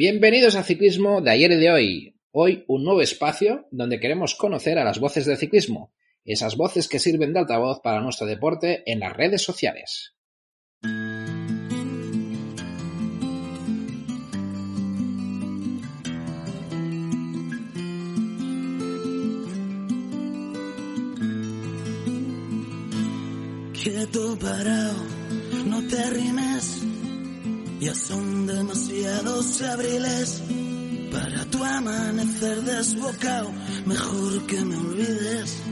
Bienvenidos a Ciclismo de ayer y de hoy. Hoy un nuevo espacio donde queremos conocer a las voces del ciclismo, esas voces que sirven de altavoz para nuestro deporte en las redes sociales. Quieto parado, no te ya son demasiados abriles para tu amanecer desbocado, mejor que me olvides.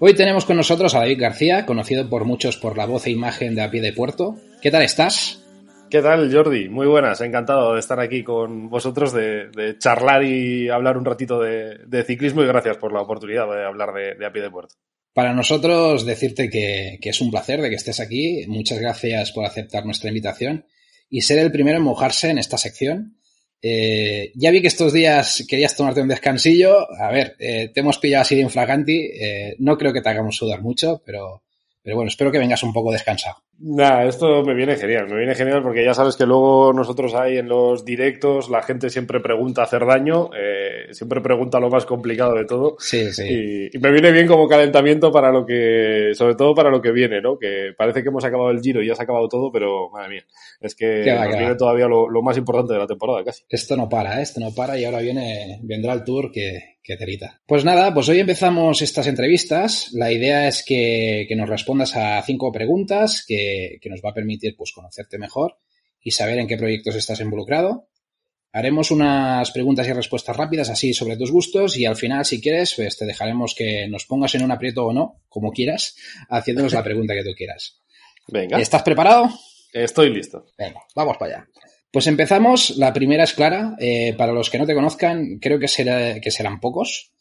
Hoy tenemos con nosotros a David García, conocido por muchos por la voz e imagen de A Pie de Puerto. ¿Qué tal estás? ¿Qué tal, Jordi? Muy buenas, encantado de estar aquí con vosotros, de, de charlar y hablar un ratito de, de, ciclismo y gracias por la oportunidad de hablar de, de A Pie de Puerto. Para nosotros decirte que, que, es un placer de que estés aquí. Muchas gracias por aceptar nuestra invitación y ser el primero en mojarse en esta sección. Eh, ya vi que estos días querías tomarte un descansillo. A ver, eh, te hemos pillado así de infraganti. Eh, no creo que te hagamos sudar mucho, pero, pero bueno, espero que vengas un poco descansado. Nada, esto me viene genial, me viene genial porque ya sabes que luego nosotros ahí en los directos la gente siempre pregunta hacer daño, eh, siempre pregunta lo más complicado de todo. Sí, sí. Y, y, me viene bien como calentamiento para lo que, sobre todo para lo que viene, ¿no? Que parece que hemos acabado el giro y ya se ha acabado todo, pero madre mía, es que va, nos viene todavía lo, lo, más importante de la temporada casi. Esto no para, ¿eh? esto no para y ahora viene, vendrá el tour que, que telita. Pues nada, pues hoy empezamos estas entrevistas. La idea es que, que nos respondas a cinco preguntas que, que nos va a permitir pues, conocerte mejor y saber en qué proyectos estás involucrado. Haremos unas preguntas y respuestas rápidas así sobre tus gustos y al final, si quieres, pues te dejaremos que nos pongas en un aprieto o no, como quieras, haciéndonos la pregunta que tú quieras. Venga. ¿Estás preparado? Estoy listo. Venga, vamos para allá. Pues empezamos. La primera es clara. Eh, para los que no te conozcan, creo que, será, que serán pocos.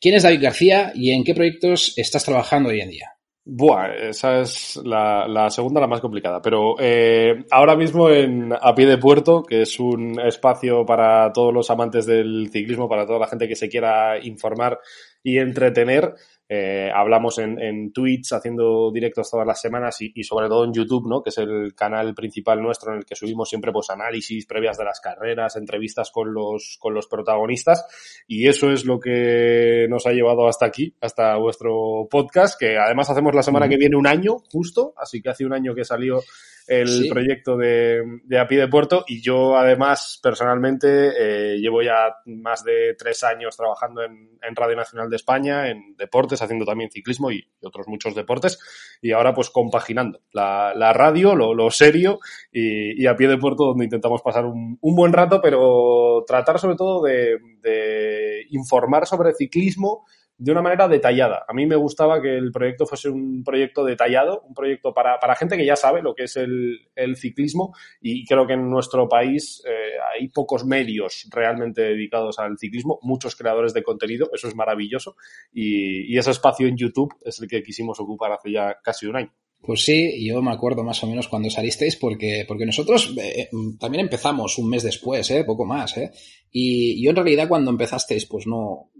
¿Quién es David García y en qué proyectos estás trabajando hoy en día? Buah, esa es la, segunda, la más complicada. Pero eh, ahora mismo en A Pie de Puerto, que es un espacio para todos los amantes del ciclismo, para toda la gente que se quiera informar y entretener, eh, hablamos en, en Twitch haciendo directos todas las semanas y, y, sobre todo en YouTube, ¿no? Que es el canal principal nuestro en el que subimos siempre pues análisis previas de las carreras, entrevistas con los, con los protagonistas. Y eso es lo que nos ha llevado hasta aquí, hasta vuestro podcast, que además hacemos la semana que viene un año, justo, así que hace un año que salió el sí. proyecto de, de A Pie de Puerto y yo además personalmente eh, llevo ya más de tres años trabajando en, en, Radio Nacional de España, en deportes, haciendo también ciclismo y, y otros muchos deportes y ahora pues compaginando la, la radio, lo, lo serio y, y, A Pie de Puerto donde intentamos pasar un, un buen rato pero tratar sobre todo de, de informar sobre ciclismo de una manera detallada. A mí me gustaba que el proyecto fuese un proyecto detallado, un proyecto para, para gente que ya sabe lo que es el, ciclismo y creo que en nuestro país eh, hay pocos medios realmente dedicados al ciclismo, muchos creadores de contenido, eso es maravilloso y, y ese espacio en YouTube es el que quisimos ocupar hace ya casi un año. Pues sí, yo me acuerdo más o menos cuando salisteis porque, porque nosotros eh, también empezamos un mes después, eh, poco más, eh. Y yo en realidad cuando empezasteis pues no,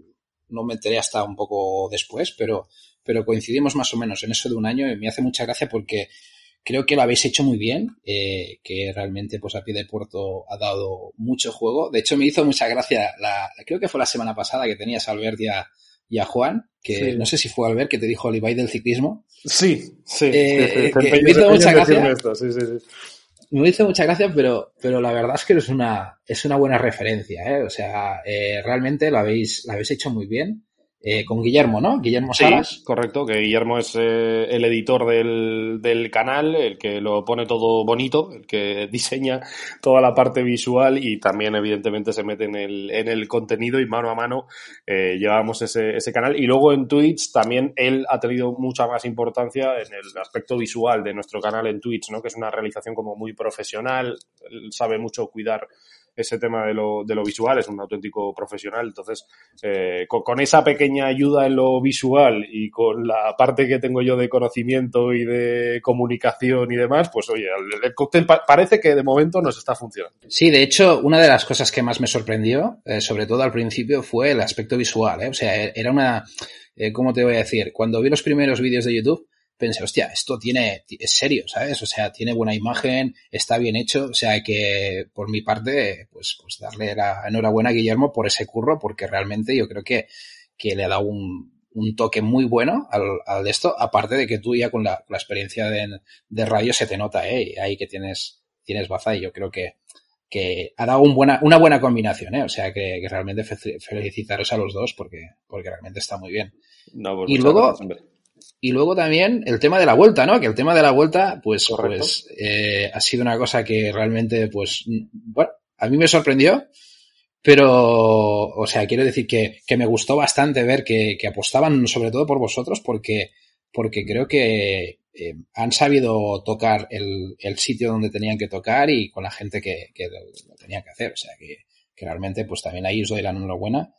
no me enteré hasta un poco después, pero, pero coincidimos más o menos en eso de un año y me hace mucha gracia porque creo que lo habéis hecho muy bien, eh, que realmente pues a pie de puerto ha dado mucho juego. De hecho me hizo mucha gracia, la, creo que fue la semana pasada que tenías a Albert y a, y a Juan, que sí. no sé si fue Albert que te dijo el Ibai del ciclismo. Sí, sí. Eh, que me hizo mucha gracia. Esto. Sí, sí, sí me hizo mucha gracia, pero, pero la verdad es que es una, es una buena referencia, ¿eh? O sea, eh, realmente lo habéis, lo habéis hecho muy bien. Eh, con Guillermo, ¿no? Guillermo Salas. correcto, que Guillermo es eh, el editor del, del, canal, el que lo pone todo bonito, el que diseña toda la parte visual y también evidentemente se mete en el, en el contenido y mano a mano eh, llevamos ese, ese canal. Y luego en Twitch también él ha tenido mucha más importancia en el aspecto visual de nuestro canal en Twitch, ¿no? Que es una realización como muy profesional, él sabe mucho cuidar ese tema de lo, de lo visual, es un auténtico profesional. Entonces, eh, con, esa pequeña ayuda en lo visual y con la parte que tengo yo de conocimiento y de comunicación y demás, pues oye, el, cóctel parece que de momento nos está funcionando. Sí, de hecho, una de las cosas que más me sorprendió, eh, sobre todo al principio, fue el aspecto visual. ¿eh? O sea, era una, eh, ¿cómo te voy a decir? Cuando vi los primeros vídeos de YouTube, pensé, hostia, esto tiene, es serio, ¿sabes? O sea, tiene buena imagen, está bien hecho, o sea, que por mi parte, pues, pues darle la enhorabuena a Guillermo por ese curro, porque realmente yo creo que, que le ha dado un, un toque muy bueno al, al, de esto, aparte de que tú ya con la, la experiencia de, de, radio se te nota, ¿eh? Ahí que tienes, tienes baza y yo creo que, que ha dado un buena, una buena combinación, ¿eh? O sea, que, que realmente felicitaros a los dos porque, porque realmente está muy bien. No, pues y luego, y luego también el tema de la vuelta, ¿no? Que el tema de la vuelta, pues, pues eh, ha sido una cosa que realmente, pues, bueno, a mí me sorprendió, pero, o sea, quiero decir que, que me gustó bastante ver que, que, apostaban sobre todo por vosotros porque, porque creo que eh, han sabido tocar el, el, sitio donde tenían que tocar y con la gente que, que lo tenían que hacer. O sea, que, que realmente, pues también ahí os doy la enhorabuena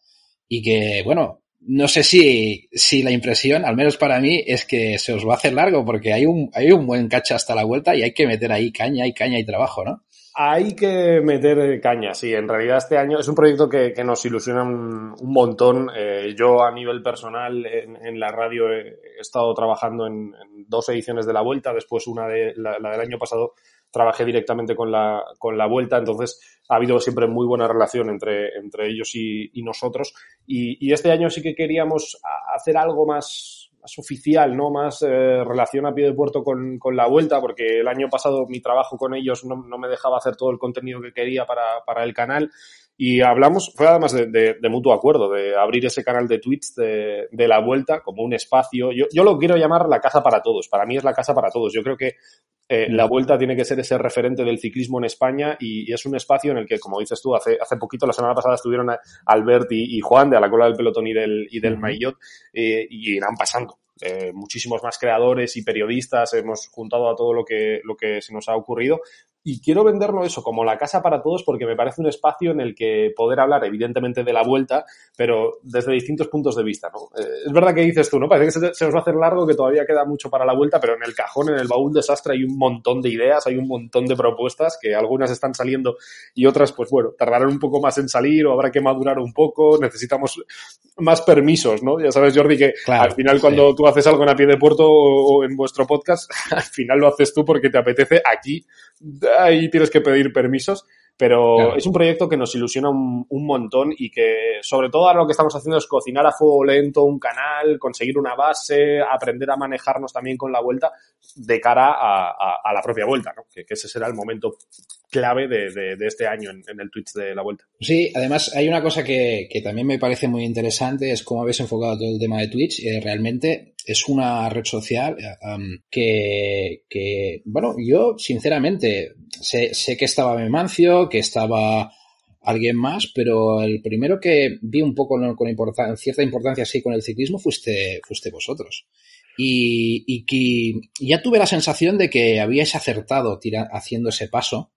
y que, bueno, no sé si, si la impresión, al menos para mí, es que se os va a hacer largo porque hay un, hay un buen cacha hasta la vuelta y hay que meter ahí caña y caña y trabajo, ¿no? Hay que meter caña, sí. En realidad este año es un proyecto que, que nos ilusiona un, montón. Eh, yo a nivel personal en, en la radio he, estado trabajando en, en, dos ediciones de la vuelta, después una de la del año pasado trabajé directamente con la, con la vuelta, entonces ha habido siempre muy buena relación entre, entre ellos y, y nosotros. Y, y, este año sí que queríamos hacer algo más, más oficial, ¿no? Más eh, relación a pie de puerto con, con, la vuelta, porque el año pasado mi trabajo con ellos no, no me dejaba hacer todo el contenido que quería para, para el canal. Y hablamos, fue además de, de, de, mutuo acuerdo, de abrir ese canal de tweets de, de la vuelta como un espacio. Yo, yo, lo quiero llamar la casa para todos. Para mí es la casa para todos. Yo creo que eh, la vuelta tiene que ser ese referente del ciclismo en España y, y, es un espacio en el que, como dices tú, hace, hace poquito, la semana pasada estuvieron Albert y, y Juan de a la cola del pelotón y del, y del uh -huh. Maillot eh, y irán pasando. Eh, muchísimos más creadores y periodistas hemos juntado a todo lo que, lo que se nos ha ocurrido y quiero venderlo eso como la casa para todos porque me parece un espacio en el que poder hablar evidentemente de la vuelta, pero desde distintos puntos de vista, ¿no? Eh, es verdad que dices tú, ¿no? Parece que se, se, nos va a hacer largo, que todavía queda mucho para la vuelta, pero en el cajón, en el baúl desastre hay un montón de ideas, hay un montón de propuestas que algunas están saliendo y otras, pues bueno, tardarán un poco más en salir o habrá que madurar un poco, necesitamos más permisos, ¿no? Ya sabes, Jordi, que claro, al final cuando sí. tú haces algo en a pie de puerto o, o en vuestro podcast, al final lo haces tú porque te apetece aquí ahí tienes que pedir permisos, pero claro. es un proyecto que nos ilusiona un, un, montón y que sobre todo ahora lo que estamos haciendo es cocinar a fuego lento un canal, conseguir una base, aprender a manejarnos también con la vuelta de cara a, a, a la propia vuelta, ¿no? que, que, ese será el momento clave de, de, de este año en, en, el Twitch de la vuelta. Sí, además hay una cosa que, que, también me parece muy interesante, es cómo habéis enfocado todo el tema de Twitch. Eh, realmente es una red social um, que, que, bueno, yo sinceramente sé, sé que estaba Memancio, que estaba alguien más, pero el primero que vi un poco con importan cierta importancia así con el ciclismo fuiste, fuiste vosotros. Y, y, que ya tuve la sensación de que habíais acertado tira, haciendo ese paso,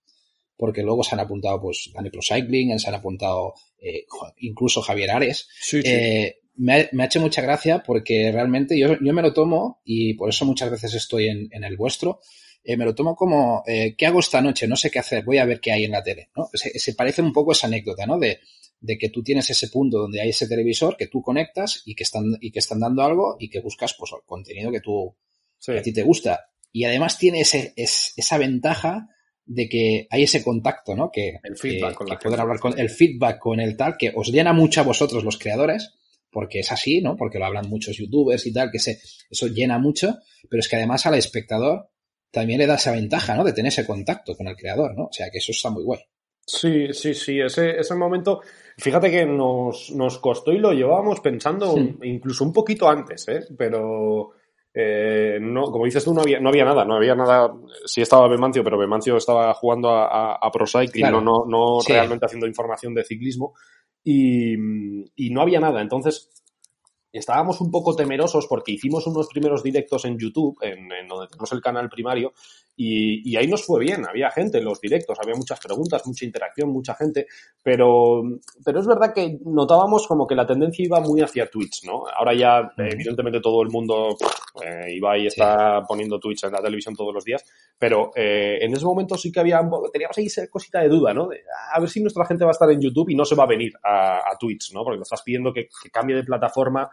porque luego se han apuntado pues Dani Pro Cycling, se han apuntado eh, incluso Javier Ares. Sí, sí. Eh, me, ha, me, ha, hecho mucha gracia porque realmente yo, yo, me lo tomo y por eso muchas veces estoy en, en el vuestro. Eh, me lo tomo como, eh, ¿qué hago esta noche? No sé qué hacer, voy a ver qué hay en la tele, ¿no? Se, se, parece un poco esa anécdota, ¿no? De, de que tú tienes ese punto donde hay ese televisor que tú conectas y que están, y que están dando algo y que buscas, pues, el contenido que tú, sí. que a ti te gusta. Y además tiene ese, es, esa ventaja de que hay ese contacto, ¿no? Que, el feedback que, con que poder hablar con el feedback con el tal, que os llena mucho a vosotros los creadores, porque es así, ¿no? Porque lo hablan muchos youtubers y tal, que se, eso llena mucho, pero es que además al espectador también le da esa ventaja, ¿no? De tener ese contacto con el creador, ¿no? O sea, que eso está muy guay. Sí, sí, sí, ese, ese momento, fíjate que nos, nos costó y lo llevábamos pensando incluso un poquito antes, ¿eh? pero eh, no, como dices tú, no había, no había nada, no había nada, sí estaba Bemancio, pero Bemancio estaba jugando a, a, Pro Cycling, no, no, no realmente haciendo información de ciclismo y, no había nada, entonces estábamos un poco temerosos porque hicimos unos primeros directos en YouTube, en, en donde tenemos el canal primario, y, y, ahí nos fue bien, había gente en los directos, había muchas preguntas, mucha interacción, mucha gente, pero, pero es verdad que notábamos como que la tendencia iba muy hacia Twitch, ¿no? Ahora ya, evidentemente, todo el mundo, eh, Ibai está poniendo Twitch en la televisión todos los días, pero eh, en ese momento sí que había, teníamos ahí esa cosita de duda, ¿no? De, a ver si nuestra gente va a estar en YouTube y no se va a venir a, a Twitch, ¿no? Porque nos estás pidiendo que, que cambie de plataforma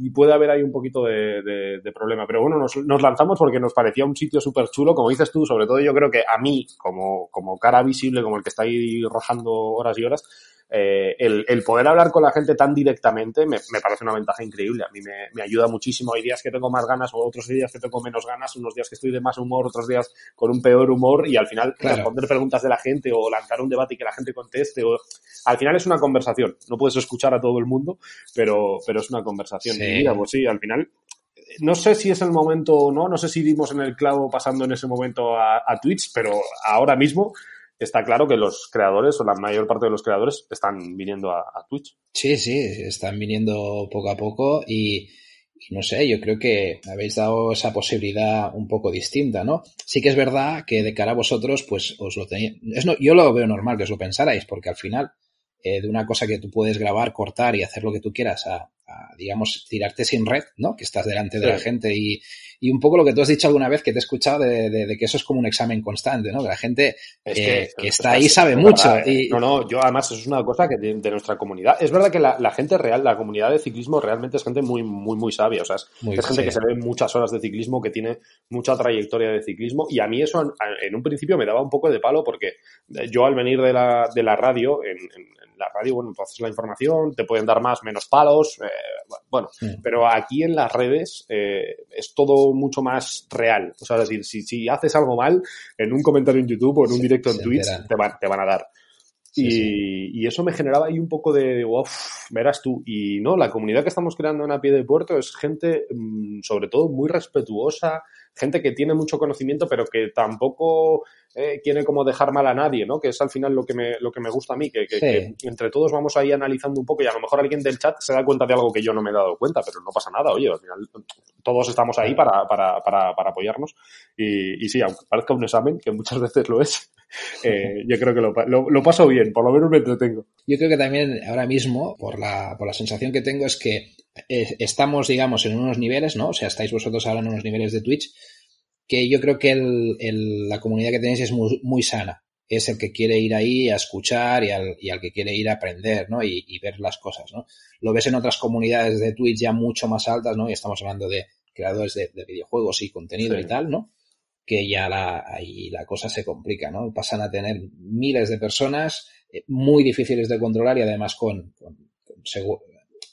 y puede haber ahí un poquito de, de, de problema. Pero bueno, nos, nos, lanzamos porque nos parecía un sitio súper chulo, como dices tú, sobre todo yo creo que a mí, como, como cara visible, como el que está ahí rojando horas y horas, eh, el, el, poder hablar con la gente tan directamente me, me parece una ventaja increíble. A mí me, me, ayuda muchísimo. Hay días que tengo más ganas o otros días que tengo menos ganas, unos días que estoy de más humor, otros días con un peor humor y al final claro. responder preguntas de la gente o lanzar un debate y que la gente conteste. O... Al final es una conversación. No puedes escuchar a todo el mundo, pero, pero es una conversación. Sí. Y mira, pues sí, al final no sé si es el momento o no, no sé si dimos en el clavo pasando en ese momento a, a Twitch, pero ahora mismo está claro que los creadores o la mayor parte de los creadores están viniendo a, Twitch. Sí, sí, están viniendo poco a poco y, y, no sé, yo creo que habéis dado esa posibilidad un poco distinta, ¿no? Sí que es verdad que de cara a vosotros, pues os lo tenéis. No, yo lo veo normal que os lo pensarais, porque al final, eh, de una cosa que tú puedes grabar, cortar y hacer lo que tú quieras a, a digamos, tirarte sin red, ¿no? Que estás delante de sí. la gente y, y un poco lo que tú has dicho alguna vez que te he escuchado de, de, de que eso es como un examen constante, ¿no? Que la gente es que, eh, que está ahí sabe mucho. Verdad, y... No, no, yo además eso es una cosa que de, de nuestra comunidad. Es verdad que la, la, gente real, la comunidad de ciclismo realmente es gente muy, muy, muy sabia. O sea, es, muy es gente que se ve muchas horas de ciclismo, que tiene mucha trayectoria de ciclismo. Y a mí eso en, en un principio me daba un poco de palo porque yo al venir de la, de la radio, en, en, la radio, bueno, tú haces la información, te pueden dar más, menos palos, eh, bueno, sí. pero aquí en las redes eh, es todo mucho más real. O sea, es decir, si, si haces algo mal en un comentario en YouTube o en un directo en Twitch, te van, te van a dar. Sí, y, sí. y, eso me generaba ahí un poco de, uff, verás tú. Y no, la comunidad que estamos creando en A Pie de Puerto es gente, mmm, sobre todo, muy respetuosa, gente que tiene mucho conocimiento, pero que tampoco eh, quiere como dejar mal a nadie, ¿no? Que es al final lo que me, lo que me gusta a mí, que, que, sí. que, entre todos vamos ahí analizando un poco y a lo mejor alguien del chat se da cuenta de algo que yo no me he dado cuenta, pero no pasa nada, oye, al final todos estamos ahí para, para, para, para apoyarnos y, y sí, aunque parezca un examen, que muchas veces lo es, eh, yo creo que lo, lo, lo, paso bien, por lo menos me entretengo. Yo creo que también ahora mismo, por la, por la sensación que tengo, es que eh, estamos, digamos, en unos niveles, ¿no? O sea, estáis vosotros ahora en unos niveles de Twitch que yo creo que el, el, la comunidad que tenéis es muy, muy, sana. Es el que quiere ir ahí a escuchar y al, y al que quiere ir a aprender, ¿no? Y, y, ver las cosas, ¿no? Lo ves en otras comunidades de Twitch ya mucho más altas, ¿no? Y estamos hablando de creadores de, de videojuegos y contenido sí. y tal, ¿no? Que ya la, ahí la cosa se complica, ¿no? Pasan a tener miles de personas eh, muy difíciles de controlar y además con, con, con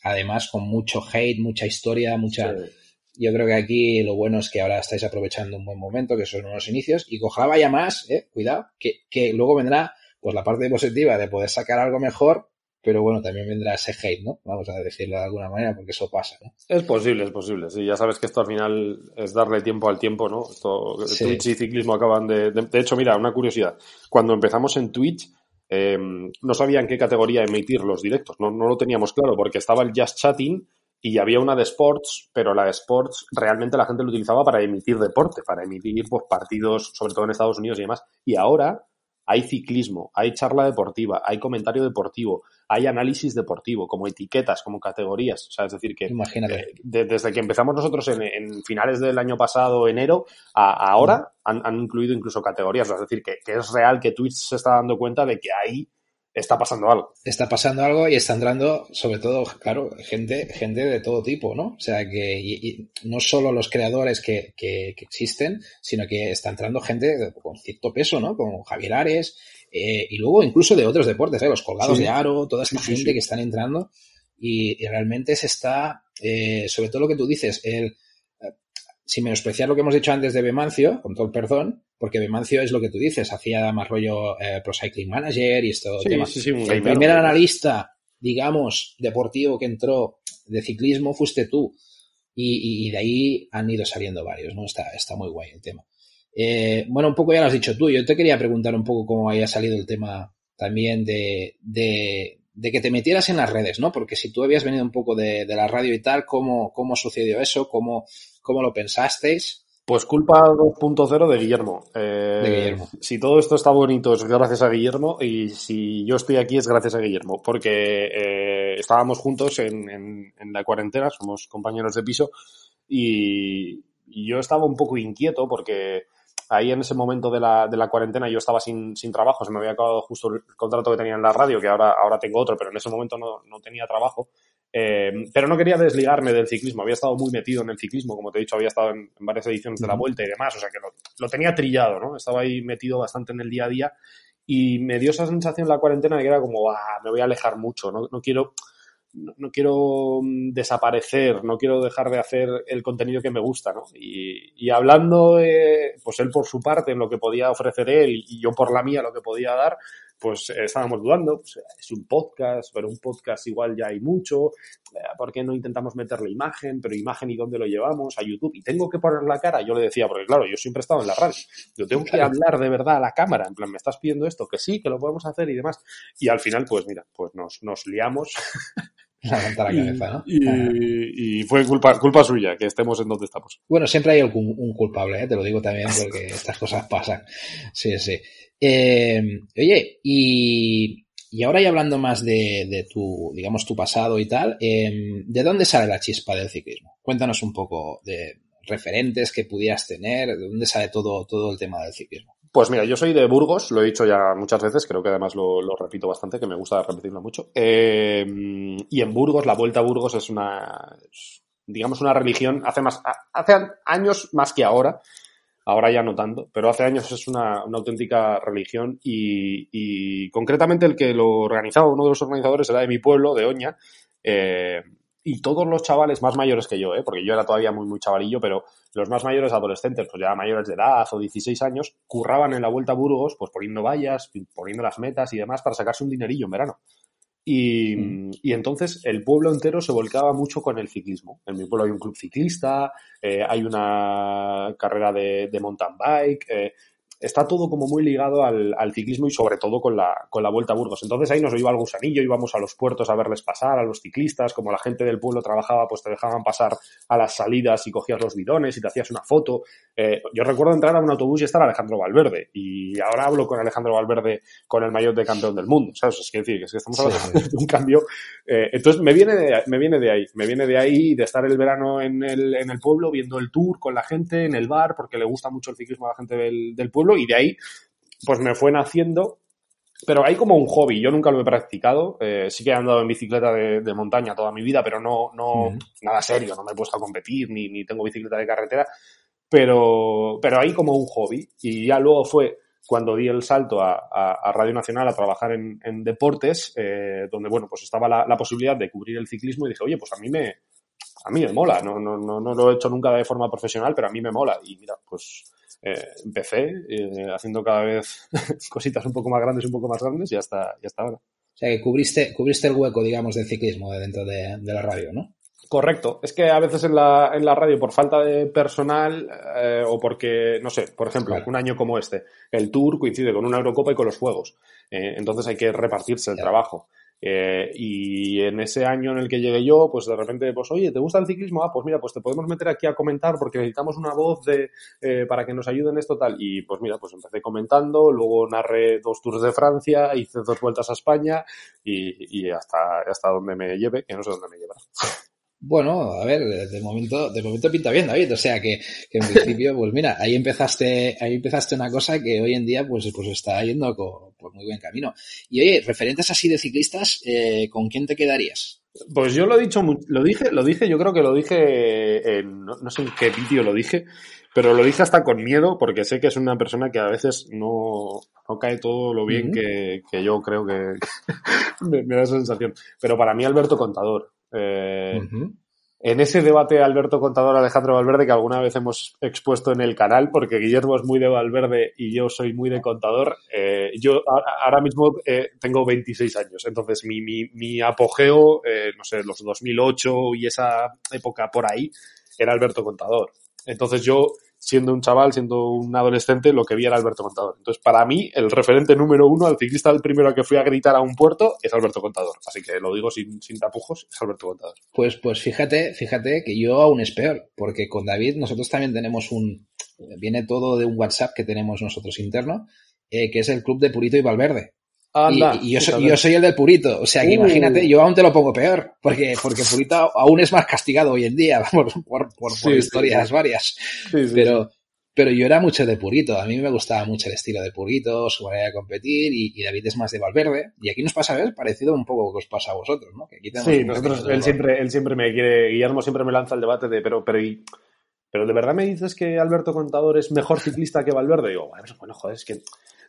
además con mucho hate, mucha historia, mucha... Sí yo creo que aquí lo bueno es que ahora estáis aprovechando un buen momento, que son unos inicios, y ojalá vaya más, eh, cuidado, que, que luego vendrá pues la parte positiva de poder sacar algo mejor, pero bueno, también vendrá ese hate, ¿no? Vamos a decirlo de alguna manera, porque eso pasa, ¿no? Es posible, es posible. Sí, ya sabes que esto al final es darle tiempo al tiempo, ¿no? Esto, sí. Twitch y ciclismo acaban de, de, de... hecho, mira, una curiosidad. Cuando empezamos en Twitch, eh, no sabía en qué categoría emitir los directos. No, no lo teníamos claro, porque estaba el Just Chatting, y había una de sports, pero la de sports realmente la gente lo utilizaba para emitir deporte, para emitir pues, partidos, sobre todo en Estados Unidos y demás. Y ahora hay ciclismo, hay charla deportiva, hay comentario deportivo, hay análisis deportivo, como etiquetas, como categorías. O sea, es decir, que Imagínate. Eh, de, desde que empezamos nosotros en, en, finales del año pasado, enero, a, ahora, han, han, incluido incluso categorías. Es decir, que, que es real que Twitch se está dando cuenta de que hay está pasando algo. Está pasando algo y está entrando, sobre todo, claro, gente, gente de todo tipo, ¿no? O sea, que y, y no solo los creadores que, que, que, existen, sino que está entrando gente con cierto peso, ¿no? Como Javier Ares, eh, y luego incluso de otros deportes, ¿eh? Los colgados sí. de aro, toda esta sí, gente sí, que están entrando, y, y, realmente se está, eh, sobre todo lo que tú dices, el, sin menospreciar lo que hemos dicho antes de Bemancio, con todo el perdón, porque Bemancio es lo que tú dices, hacía más rollo eh, Pro Cycling Manager y esto. Sí, sí, sí, el primer analista, digamos, deportivo que entró de ciclismo fuiste tú. Y, y- y de ahí han ido saliendo varios, ¿no? Está, está muy guay el tema. Eh, bueno, un poco ya lo has dicho tú. Yo te quería preguntar un poco cómo había salido el tema también de, de, de que te metieras en las redes, ¿no? Porque si tú habías venido un poco de, de la radio y tal, ¿cómo, cómo sucedió eso? ¿Cómo, cómo lo pensasteis? Pues culpa 2.0 de Guillermo. Eh, De Guillermo. Si todo esto está bonito es gracias a Guillermo y si yo estoy aquí es gracias a Guillermo, porque eh, estábamos juntos en, en- en la cuarentena, somos compañeros de piso y, y yo estaba un poco inquieto porque ahí en ese momento de la, de la cuarentena yo estaba sin, sin trabajo, se me había acabado justo el contrato que tenía en la radio, que ahora, ahora tengo otro, pero en ese momento no, no tenía trabajo. Eh, pero no quería desligarme del ciclismo, había estado muy metido en el ciclismo, como te he dicho, había estado en, en varias ediciones de la. Vuelta y demás, o sea que lo, lo tenía trillado, ¿no? Estaba ahí metido bastante en el día a día y me dio esa sensación en la cuarentena de que era como, ah, me voy a alejar mucho, no, no quiero no, quiero mm, desaparecer, no quiero dejar de hacer el contenido que me gusta, ¿no? Y, y hablando, eh, pues él por su parte en lo que podía ofrecer él y yo por la mía lo que podía dar, pues eh, estábamos dudando, pues, es un podcast, pero un podcast igual ya hay mucho, eh, ¿por qué no intentamos meterle imagen? Pero imagen y dónde lo llevamos a YouTube. Y tengo que poner la cara, yo le decía, porque claro, yo siempre he estado en la radio, yo tengo que hablar de verdad a la cámara, en plan, me estás pidiendo esto, que sí, que lo podemos hacer y demás. Y al final, pues mira, pues nos, nos liamos La y, cabeza, ¿no? Ajá. y- y fue culpa, culpa suya que estemos en donde estamos. Bueno, siempre hay algún, un culpable, ¿eh? te lo digo también porque estas cosas pasan. Sí, sí. Eh, oye, y, y ahora ya hablando más de, de tu, digamos, tu pasado y tal, eh, ¿de dónde sale la chispa del ciclismo? Cuéntanos un poco de referentes que pudieras tener, de dónde sale todo, todo el tema del ciclismo. Pues mira, yo soy de Burgos, lo he dicho ya muchas veces, creo que además lo, repito bastante, que me gusta repetirlo mucho. Eh, y en Burgos, la vuelta a Burgos es una, digamos, una religión, hace más, hace años más que ahora, ahora ya no tanto, pero hace años es una, auténtica religión y, y concretamente el que lo organizaba, uno de los organizadores era de mi pueblo, de Oña, eh, y todos los chavales más mayores que yo, ¿eh? porque yo era todavía muy, muy chavalillo, pero los más mayores adolescentes, pues ya mayores de edad o 16 años, curraban en la Vuelta a Burgos, pues poniendo vallas, poniendo las metas y demás para sacarse un dinerillo en verano. Y, Mm. y entonces el pueblo entero se volcaba mucho con el ciclismo. En mi pueblo hay un club ciclista, eh, hay una carrera de, de mountain bike, eh, está todo como muy ligado al, al, ciclismo y sobre todo con la, con la Vuelta a Burgos. Entonces ahí nos iba al gusanillo, íbamos a los puertos a verles pasar, a los ciclistas, como la gente del pueblo trabajaba, pues te dejaban pasar a las salidas y cogías los bidones y te hacías una foto. Eh, yo recuerdo entrar a un autobús y estar Alejandro Valverde y ahora hablo con Alejandro Valverde con el mayor de campeón del mundo, ¿sabes? Es que decir, es que estamos hablando sí. de un cambio. Eh, entonces me viene, de, me viene de ahí, me viene de ahí de estar el verano en el, en el pueblo viendo el tour con la gente, en el bar, porque le gusta mucho el ciclismo a la gente del, del pueblo y de ahí pues me fue naciendo. Pero hay como un hobby, yo nunca lo he practicado, eh, sí que he andado en bicicleta de, de, montaña toda mi vida, pero no, no uh -huh. nada serio, no me he puesto a competir, ni, ni tengo bicicleta de carretera, pero, pero hay como un hobby, y ya luego fue cuando di el salto a, a, a Radio Nacional a trabajar en, en deportes, eh, donde, bueno, pues estaba la, la, posibilidad de cubrir el ciclismo y dije, oye, pues a mí me, a mí me mola, no, no, no, no lo he hecho nunca de forma profesional, pero a mí me mola, y mira, pues eh, empecé eh, haciendo cada vez cositas un poco más grandes, un poco más grandes y hasta, y hasta ahora. O sea, que cubriste, cubriste el hueco, digamos, del ciclismo dentro de, de la radio, ¿no? Correcto. Es que a veces en la, en la radio, por falta de personal eh, o porque, no sé, por ejemplo, claro. un año como este, el tour coincide con una Eurocopa y con los Juegos. Eh, entonces hay que repartirse el claro. trabajo. Eh, y en ese año en el que llegué yo, pues de repente, pues oye, ¿te gusta el ciclismo? Ah, pues mira, pues te podemos meter aquí a comentar porque necesitamos una voz de, eh, para que nos ayuden esto tal. Y pues mira, pues empecé comentando, luego narré dos tours de Francia, hice dos vueltas a España y, y hasta, hasta donde me lleve, que no sé dónde me llevará. Bueno, a ver, de momento, de momento pinta bien, David. O sea que, que en principio, pues mira, ahí empezaste, ahí empezaste una cosa que hoy en día, pues, pues está yendo por, por muy buen camino. Y oye, referentes así de ciclistas, eh, ¿con quién te quedarías? Pues yo lo he dicho, lo dije, lo dije, yo creo que lo dije en, no, no sé en qué vídeo lo dije, pero lo dije hasta con miedo porque sé que es una persona que a veces no, no cae todo lo bien uh -huh. que, que, yo creo que me, me, da esa sensación. Pero para mí Alberto Contador. Eh, uh -huh. en ese debate Alberto Contador Alejandro Valverde que alguna vez hemos expuesto en el canal, porque Guillermo es muy de Valverde y yo soy muy de Contador, eh, yo ahora mismo eh, tengo 26 años, entonces mi, mi, mi apogeo, eh, no sé, los 2008 y esa época por ahí, era Alberto Contador. Entonces yo siendo un chaval, siendo un adolescente, lo que vi era Alberto Contador. Entonces, para mí, el referente número uno, el ciclista el primero que fui a gritar a un puerto, es Alberto Contador. Así que lo digo sin, sin tapujos, es Alberto Contador. Pues, pues fíjate, fíjate que yo aún es peor, porque con David nosotros también tenemos un, viene todo de un WhatsApp que tenemos nosotros interno, eh, que es el club de Purito y Valverde. Y, yo, soy, yo, soy, el del Purito, o sea que uh. imagínate, yo aún te lo pongo peor, porque, porque Purito aún es más castigado hoy en día, por, por, por, historias varias. pero, pero yo era mucho de Purito, a mí me gustaba mucho el estilo de Purito, su manera de competir, y, David es más de Valverde. Y aquí nos pasa, ¿ves? Parecido un poco que os pasa a vosotros, ¿no? Que aquí sí, nosotros, él siempre, él siempre me quiere, Guillermo siempre me lanza el debate de, pero, pero, pero ¿de verdad me dices que Alberto Contador es mejor ciclista que Valverde? Y digo, bueno, joder, es que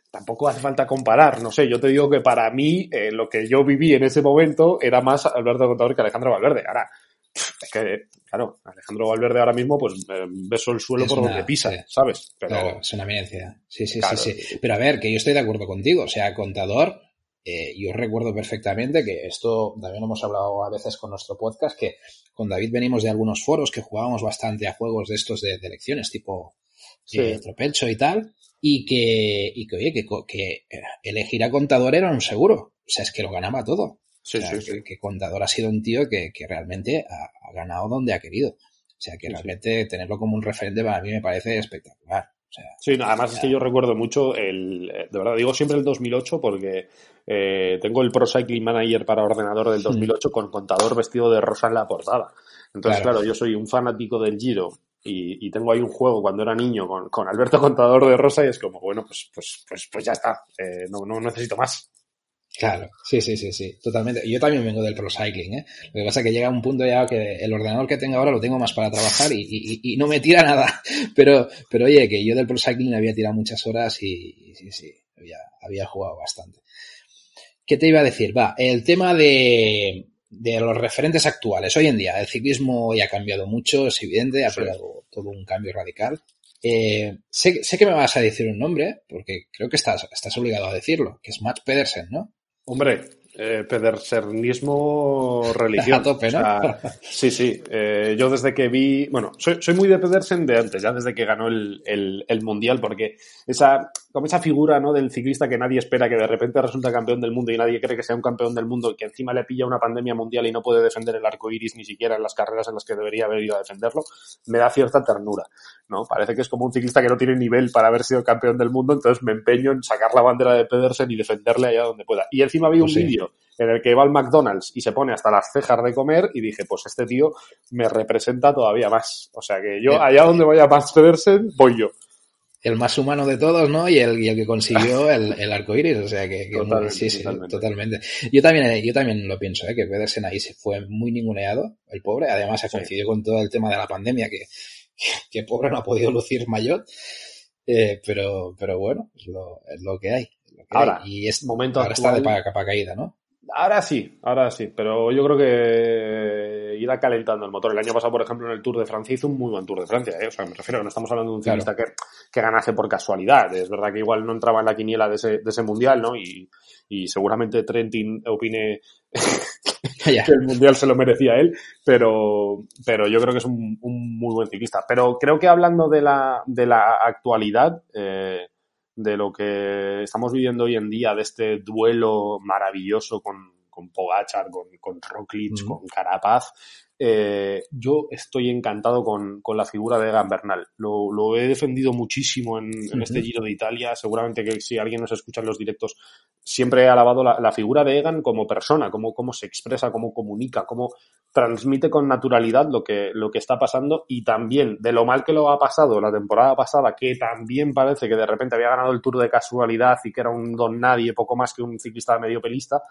tampoco hace falta comparar, no sé, yo te digo que para mí eh, lo que yo viví en ese momento era más Alberto Contador que Alejandro Valverde. Ahora, es que, claro, Alejandro Valverde ahora mismo, pues beso el suelo por donde pisa, ¿sabes? Pero, claro, es una eminencia. Sí, sí, sí, sí. Pero a ver, que yo estoy de acuerdo contigo. O sea, contador, eh, yo recuerdo perfectamente que esto también hemos hablado a veces con nuestro podcast, que con David venimos de algunos foros que jugábamos bastante a juegos de estos de, elecciones, tipo eh, Tropelcho y tal, y que, y que oye, que, que eh, elegir a contador era un seguro. O sea, es que lo ganaba todo. Sí, sí, Que, Contador ha sido un tío que, que realmente ha, ganado donde ha querido. O sea, que realmente tenerlo como un referente para mí me parece espectacular. O sea, sí, además es que yo recuerdo mucho el, eh, de verdad, digo siempre el 2008 porque eh, tengo el Pro Cycling Manager para ordenador del 2008 con contador vestido de rosa en la portada. Entonces, claro, yo soy un fanático del Giro y, y, tengo ahí un juego cuando era niño con, con, Alberto Contador de Rosa y es como, bueno, pues, pues, pues, pues ya está, eh, no, no necesito más. Claro, sí, sí, sí, sí, totalmente. Yo también vengo del pro cycling, ¿eh? Lo que pasa es que llega un punto ya que el ordenador que tengo ahora lo tengo más para trabajar y, y, y no me tira nada. Pero, pero oye, que yo del pro cycling había tirado muchas horas y, sí, sí, había, había jugado bastante. ¿Qué te iba a decir? Va, el tema de, de los referentes actuales. Hoy en día, el ciclismo ya ha cambiado mucho, es evidente, ha pegado todo un cambio radical. Eh, sé, sé, que me vas a decir un nombre, porque creo que estás, estás obligado a decirlo, que es Matt Pedersen, ¿no? Hombre, eh, pedersenismo religión. sí, sí. Eh, yo desde que vi, bueno, soy, soy, muy de Pedersen de antes, ya desde que ganó el, el, el, mundial, porque esa, como esa figura, ¿no? Del ciclista que nadie espera, que de repente resulta campeón del mundo y nadie cree que sea un campeón del mundo, que encima le pilla una pandemia mundial y no puede defender el arco iris ni siquiera en las carreras en las que debería haber ido a defenderlo, me da cierta ternura, ¿no? Parece que es como un ciclista que no tiene nivel para haber sido campeón del mundo, entonces me empeño en sacar la bandera de Pedersen y defenderle allá donde pueda. Y encima vi un pues vídeo en el que va al McDonald's y se pone hasta las cejas de comer y dije, pues este tío me representa todavía más. O sea que yo, allá donde vaya Max Pedersen, voy yo. El más humano de todos, ¿no? Y el, y el que consiguió el, el arco iris, o sea que, sí, sí, totalmente. Yo también, yo también lo pienso, ¿eh? que Pedersen ahí se fue muy ninguneado, el pobre. Además, se coincidió con todo el tema de la pandemia, que, que pobre no ha podido lucir mayor. Eh, pero, pero bueno, es lo, es lo que hay. ahora, y es momento ahora está de capa caída, ¿no? Ahora sí, ahora sí, pero yo creo que irá calentando el motor. El año pasado, por ejemplo, en el Tour de Francia hizo un muy buen Tour de Francia. ¿eh? O sea, me refiero, no estamos hablando de un ciclista que, que, ganase por casualidad. Es verdad que igual no entraba en la quiniela de ese, de ese mundial, ¿no? Y, y seguramente Trentin opine que el mundial se lo merecía él, pero, pero yo creo que es un, un muy buen ciclista. Pero creo que hablando de la, de la actualidad, eh, de lo que estamos viviendo hoy en día, de este duelo maravilloso con, con Pogachar, con, con Roglic, con Carapaz, eh, yo estoy encantado con, con, la figura de Egan Bernal. Lo, lo he defendido muchísimo en, en, este Giro de Italia. Seguramente que si alguien nos escucha en los directos, siempre he alabado la, la figura de Egan como persona, cómo, cómo se expresa, cómo comunica, cómo transmite con naturalidad lo que, lo que está pasando y también de lo mal que lo ha pasado la temporada pasada, que también parece que de repente había ganado el Tour de casualidad y que era un don nadie, poco más que un ciclista medio pelista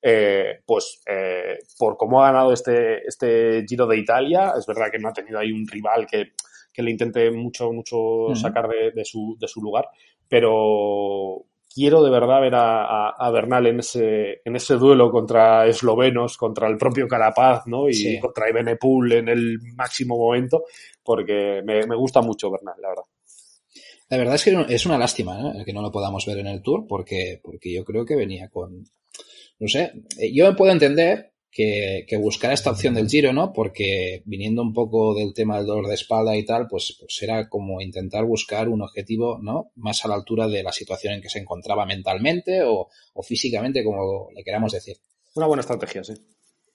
eh, pues eh, por cómo ha ganado este, este Giro de Italia, es verdad que no ha tenido ahí un rival que, que le intente mucho, mucho sacar de, de, su, de su lugar, pero quiero de verdad ver a, Bernal en ese, en ese duelo contra eslovenos, contra el propio Carapaz, ¿no? Y contra Ibenepul en el máximo momento, porque me, gusta mucho Bernal, la verdad. La verdad es que es una lástima que no lo podamos ver en el Tour, porque, porque yo creo que venía con, no sé, yo me puedo entender que, que buscara esta opción del giro, ¿no? Porque viniendo un poco del tema del dolor de espalda y tal, pues, pues era como intentar buscar un objetivo, ¿no? Más a la altura de la situación en que se encontraba mentalmente o, o físicamente, como le queramos decir. Una buena estrategia, sí.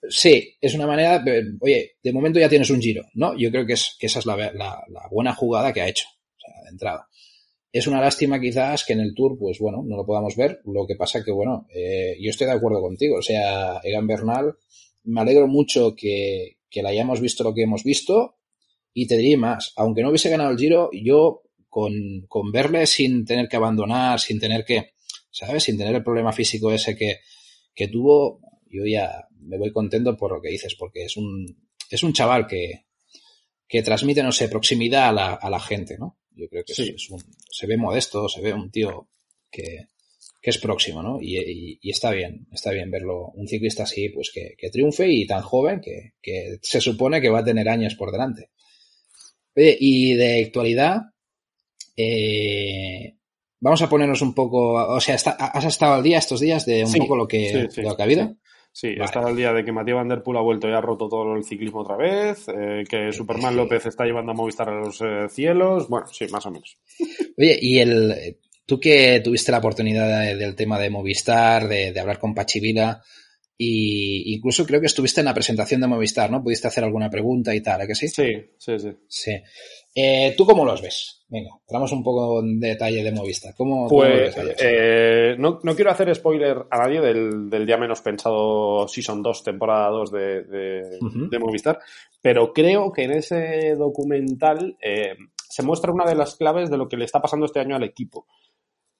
Sí, es una manera, oye, de momento ya tienes un giro, ¿no? Yo creo que, es, que esa es la, la, la buena jugada que ha hecho, o sea, de entrada. Es una lástima quizás que en el Tour, pues bueno, no lo podamos ver. Lo que pasa que, bueno, eh, yo estoy de acuerdo contigo. O sea, Egan Bernal, me alegro mucho que, que la hayamos visto lo que hemos visto. Y te diría más, aunque no hubiese ganado el Giro, yo con, con verle sin tener que abandonar, sin tener que, ¿sabes? Sin tener el problema físico ese que, que tuvo, yo ya me voy contento por lo que dices, porque es un, es un chaval que, que transmite, no sé, proximidad a la, a la gente, ¿no? Yo creo que es, un, se ve modesto, se ve un tío que, que es próximo, ¿no? Y, y, está bien, está bien verlo, un ciclista así, pues que, que triunfe y tan joven que, que, se supone que va a tener años por delante. Oye, y de actualidad, eh, vamos a ponernos un poco, o sea, ¿has estado al día estos días de un poco lo que, lo que ha habido? Sí, está el día de que Matías Van Der Poel ha vuelto y ha roto todo el ciclismo otra vez, eh, que Superman López está llevando a Movistar a los eh, cielos, bueno, sí, más o menos. Oye, y el, tú que tuviste la oportunidad del tema de Movistar, de, hablar con Pachivila, y incluso creo que estuviste en la presentación de Movistar, ¿no? Pudiste hacer alguna pregunta y tal, ¿a que sí? Sí, sí, sí. Sí. Eh, ¿Tú cómo los ves? Venga, entramos un poco en detalle de Movistar. ¿Cómo, pues, eh, no, no, quiero hacer spoiler a nadie del, del ya menos pensado Season 2, temporada 2 de, de, Movistar, pero creo que en ese documental eh, se muestra una de las claves de lo que le está pasando este año al equipo.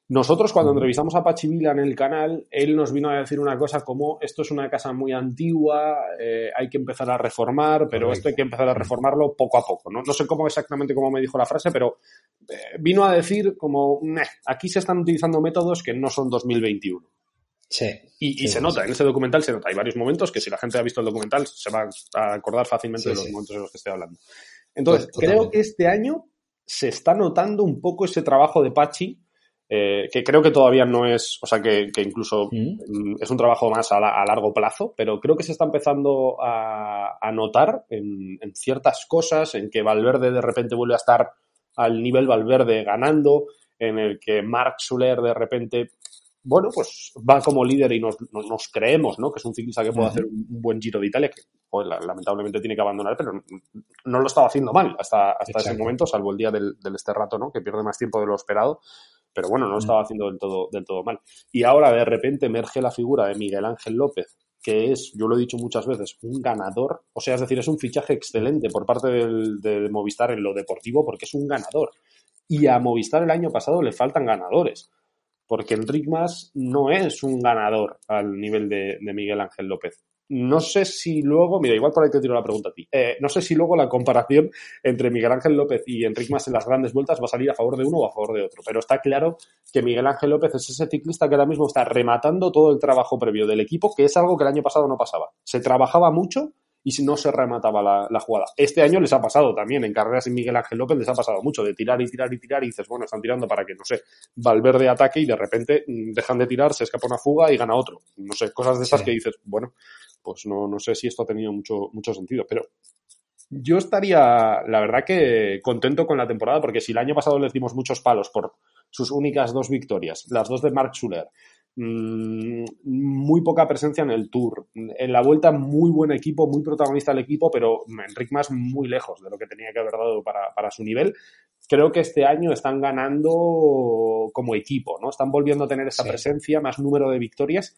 Nosotros cuando entrevistamos a Pachi Vila en el canal, él nos vino a decir una cosa como esto es una casa muy antigua, eh, hay que empezar a reformar, pero esto hay que empezar a reformarlo poco a poco. No, no sé cómo exactamente cómo me dijo la frase, pero eh, vino a decir como, aquí se están utilizando métodos que no son 2021. Sí. Y, se nota, en ese documental se nota. Hay varios momentos que si la gente ha visto el documental se va a acordar fácilmente de los momentos en los que estoy hablando. Entonces, creo que este año se está notando un poco ese trabajo de Pachi eh, que creo que todavía no es, o sea, que, incluso mm. es un trabajo más a, largo plazo, pero creo que se está empezando a, notar en, ciertas cosas, en que Valverde de repente vuelve a estar al nivel Valverde ganando, en el que Mark Suler de repente, bueno, pues va como líder y nos, creemos, ¿no? Que es un ciclista que puede hacer un, buen Giro de Italia, que lamentablemente tiene que abandonar, pero no, lo estaba haciendo mal hasta, hasta ese momento, salvo el día del, del este rato, ¿no? Que pierde más tiempo de lo esperado pero bueno, no lo mm. estaba haciendo del todo, del todo mal. Y ahora de repente emerge la figura de Miguel Ángel López, que es, yo lo he dicho muchas veces, un ganador. O sea, es decir, es un fichaje excelente por parte del, de Movistar en lo deportivo porque es un ganador. Y a Movistar el año pasado le faltan ganadores. Porque Enric Mas no es un ganador al nivel de Miguel Ángel López no sé si luego, mira, igual por ahí te tiro la pregunta a ti. Eh, no sé si luego la comparación entre Miguel Ángel López y Enric Mas en las grandes vueltas va a salir a favor de uno o a favor de otro. Pero está claro que Miguel Ángel López es ese ciclista que ahora mismo está rematando todo el trabajo previo del equipo, que es algo que el año pasado no pasaba. Se trabajaba mucho y no se remataba la, jugada. Este año les ha pasado también, en carreras sin Miguel Ángel López les ha pasado mucho, de tirar y tirar y tirar y dices, bueno, están tirando para que, no sé, Valverde ataque y de repente mm, dejan de tirar, se escapa una fuga y gana otro. No sé, cosas de esas que dices, bueno, pues no, no sé si esto ha tenido mucho, mucho sentido, pero yo estaría, la verdad que contento con la temporada, porque si el año pasado le dimos muchos palos por sus únicas dos victorias, las dos de Mark Schuller, muy poca presencia en el Tour, en la vuelta muy buen equipo, muy protagonista el equipo, pero Enric más muy lejos de lo que tenía que haber dado para, para su nivel. Creo que este año están ganando como equipo, ¿no? Están volviendo a tener esa presencia, más número de victorias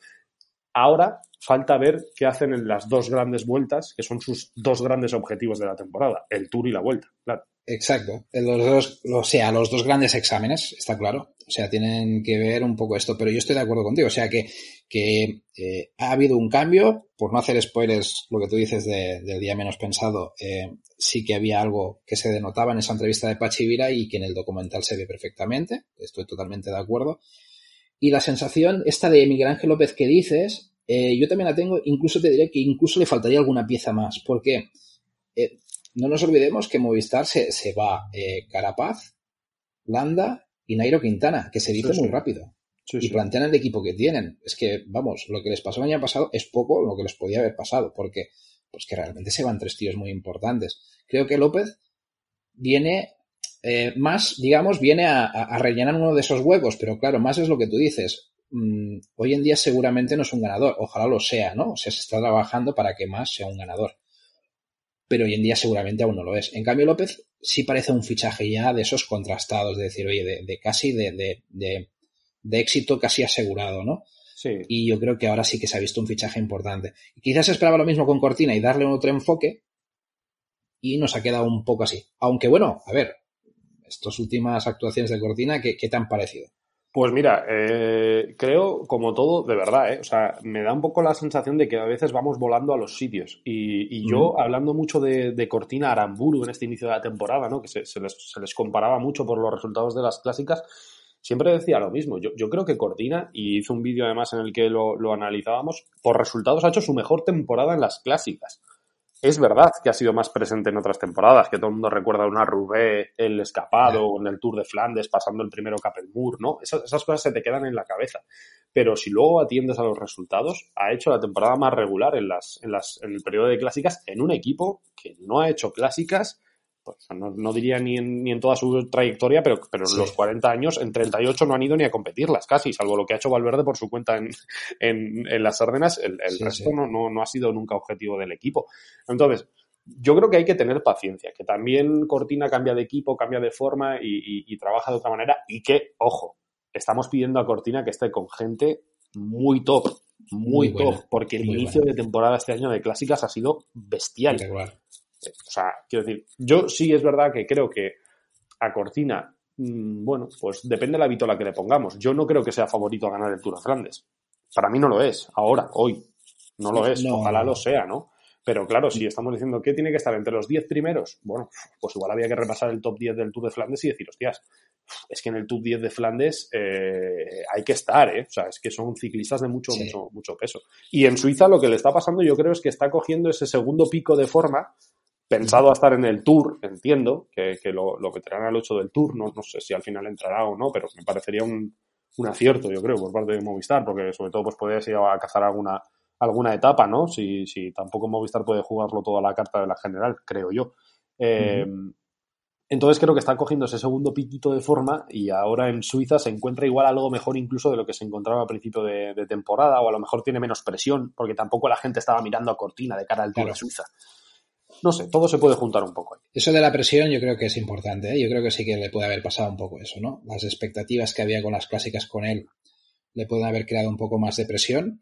Ahora falta ver qué hacen en las dos grandes vueltas, que son sus dos grandes objetivos de la temporada, el Tour y la Vuelta, claro. Exacto. Los dos, o sea, los dos grandes exámenes, está claro. O sea, tienen que ver un poco esto, pero yo estoy de acuerdo contigo. O sea, que, que eh, ha habido un cambio, por no hacer spoilers, lo que tú dices del día menos pensado, eh, sí que había algo que se denotaba en esa entrevista de Pachi Vira y que en el documental se ve perfectamente. Estoy totalmente de acuerdo. Y la sensación esta de Miguel Ángel López que dices, eh, yo también la tengo, incluso te diré que incluso le faltaría alguna pieza más, porque eh, no nos olvidemos que Movistar se, se va eh, Carapaz, Landa y Nairo Quintana, que se dice muy rápido. y plantean el equipo que tienen. Es que, vamos, lo que les pasó el año pasado es poco lo que les podía haber pasado, porque pues que realmente se van tres tíos muy importantes. Creo que López viene eh, más, digamos, viene a, rellenar uno de esos huecos, pero claro, más es lo que tú dices. Mm, hoy en día seguramente no es un ganador, ojalá lo sea, ¿no? O sea, se está trabajando para que más sea un ganador. Pero hoy en día seguramente aún no lo es. En cambio, López sí parece un fichaje ya de esos contrastados, de decir, oye, de, casi de, de, éxito casi asegurado, ¿no? Sí. Y yo creo que ahora sí que se ha visto un fichaje importante. quizás esperaba lo mismo con Cortina y darle otro enfoque, y nos ha quedado un poco así. Aunque bueno, a ver, estas últimas actuaciones de Cortina, ¿qué, te han parecido? Pues mira, eh, creo, como todo, de verdad, eh, o sea, me da un poco la sensación de que a veces vamos volando a los sitios. Y, yo, hablando mucho de, Cortina Aramburu en este inicio de la temporada, ¿no? que se, les, comparaba mucho por los resultados de las clásicas, siempre decía lo mismo. Yo, creo que Cortina, y hizo un vídeo además en el que lo, lo analizábamos, por resultados ha hecho su mejor temporada en las clásicas. Es verdad que ha sido más presente en otras temporadas, que todo el mundo recuerda una Roubaix, el escapado, o en el Tour de Flandes, pasando el primero Capelmur, ¿no? Esas, esas, cosas se te quedan en la cabeza. Pero si luego atiendes a los resultados, ha hecho la temporada más regular en, las, en, las, en el periodo de clásicas en un equipo que no ha hecho clásicas pues, no, diría ni en, ni en toda su trayectoria, pero, pero en los 40 años, en 38 no han ido ni a competirlas casi, salvo lo que ha hecho Valverde por su cuenta en, en, las Ardenas, el, resto no, no, no ha sido nunca objetivo del equipo. Entonces, yo creo que hay que tener paciencia, que también Cortina cambia de equipo, cambia de forma y, trabaja de otra manera y que, ojo, estamos pidiendo a Cortina que esté con gente muy top, muy, top, porque el inicio de temporada este año de clásicas ha sido bestial. O sea, quiero decir, yo sí es verdad que creo que a Cortina, mm, bueno, pues depende de la vitola que le pongamos. Yo no creo que sea favorito a ganar el Tour de Flandes. Para mí no lo es, ahora, hoy. No lo es, ojalá lo sea, ¿no? Pero claro, si estamos diciendo que tiene que estar entre los 10 primeros, bueno, pues igual había que repasar el top 10 del Tour de Flandes y decir, hostias, es que en el top 10 de Flandes eh, hay que estar, ¿eh? O sea, es que son ciclistas de mucho, mucho, mucho peso. Y en Suiza lo que le está pasando yo creo es que está cogiendo ese segundo pico de forma pensado a estar en el Tour, entiendo, que, lo, lo, meterán al 8 del Tour, no, no sé si al final entrará o no, pero me parecería un, un acierto, yo creo, por parte de Movistar, porque sobre todo pues podrías ir a cazar alguna, alguna etapa, ¿no? Si, si tampoco Movistar puede jugarlo toda la carta de la general, creo yo. Eh, entonces creo que está cogiendo ese segundo piquito de forma y ahora en Suiza se encuentra igual algo mejor incluso de lo que se encontraba a principio de, temporada o a lo mejor tiene menos presión porque tampoco la gente estaba mirando a Cortina de cara al Tour de Suiza no sé, todo se puede juntar un poco. Eso de la presión yo creo que es importante, ¿eh? yo creo que sí que le puede haber pasado un poco eso, ¿no? Las expectativas que había con las clásicas con él le pueden haber creado un poco más de presión.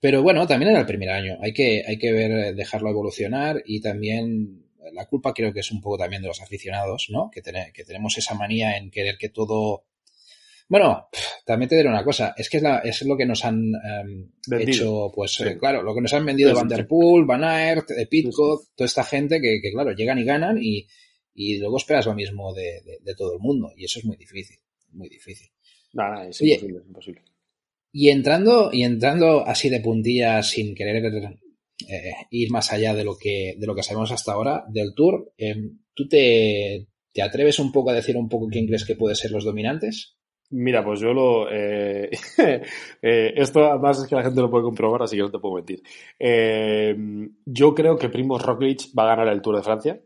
Pero bueno, también era el primer año. Hay que, hay que ver, dejarlo evolucionar y también la culpa creo que es un poco también de los aficionados, ¿no? Que, que tenemos esa manía en querer que todo bueno, también te diré una cosa, es que es, la, es lo que nos han em, hecho, pues eh, claro, lo que nos han vendido de Van Der Poel, Van Aert, Pitcock, toda esta gente que, que, claro, llegan y ganan y, y luego esperas lo mismo de, de, todo el mundo y eso es muy difícil, muy difícil. Nada, es imposible, es imposible. Y entrando, y entrando así de puntillas sin querer eh, ir más allá de lo que, de lo que sabemos hasta ahora del Tour, em, ¿tú te, te atreves un poco a decir un poco quién crees que puede ser los dominantes? Mira, pues yo lo. Eh, eh, esto además es que la gente lo puede comprobar, así que no te puedo mentir. Eh, yo creo que Primo Roglic va a ganar el Tour de Francia.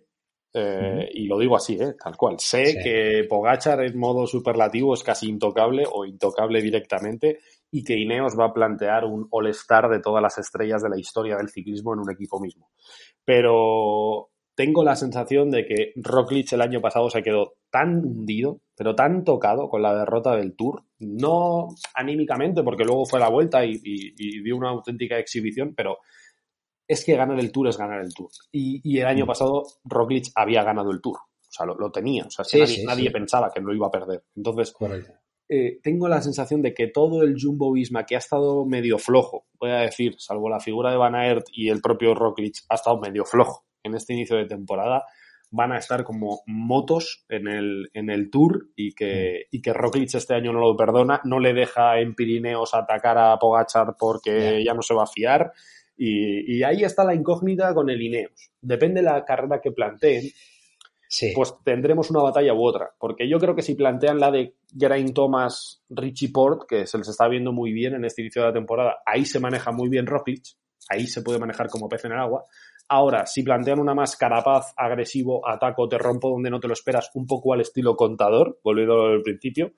Y lo digo así, tal cual. Sé que Pogachar en modo superlativo es casi intocable o intocable directamente y que Ineos va a plantear un all-star de todas las estrellas de la historia del ciclismo en un equipo mismo. Pero tengo la sensación de que Roglic el año pasado se quedó tan hundido, pero tan tocado con la derrota del Tour, no anímicamente, porque luego fue la vuelta y, dio una auténtica exhibición, pero es que ganar el Tour es ganar el Tour. Y, el año mm. pasado Roglic había ganado el Tour, o sea, lo, tenía, o sea, nadie, pensaba que lo iba a perder. Entonces, eh, tengo la sensación de que todo el Jumbo Visma, que ha estado medio flojo, voy a decir, salvo la figura de Van Aert y el propio Roglic, ha estado medio flojo en este inicio de temporada, van a estar como motos en el, en el Tour y que, y que Roglic este año no lo perdona, no le deja en Pirineos atacar a Pogachar porque ya no se va a fiar. Y, y, ahí está la incógnita con el Ineos. Depende de la carrera que planteen, Sí. pues tendremos una batalla u otra. Porque yo creo que si plantean la de Geraint Thomas, Richie Port, que se les está viendo muy bien en este inicio de la temporada, ahí se maneja muy bien Roglic, ahí se puede manejar como pez en el agua. Ahora, si plantean una más carapaz, agresivo, ataco, te rompo donde no te lo esperas, un poco al estilo contador, volviendo al principio,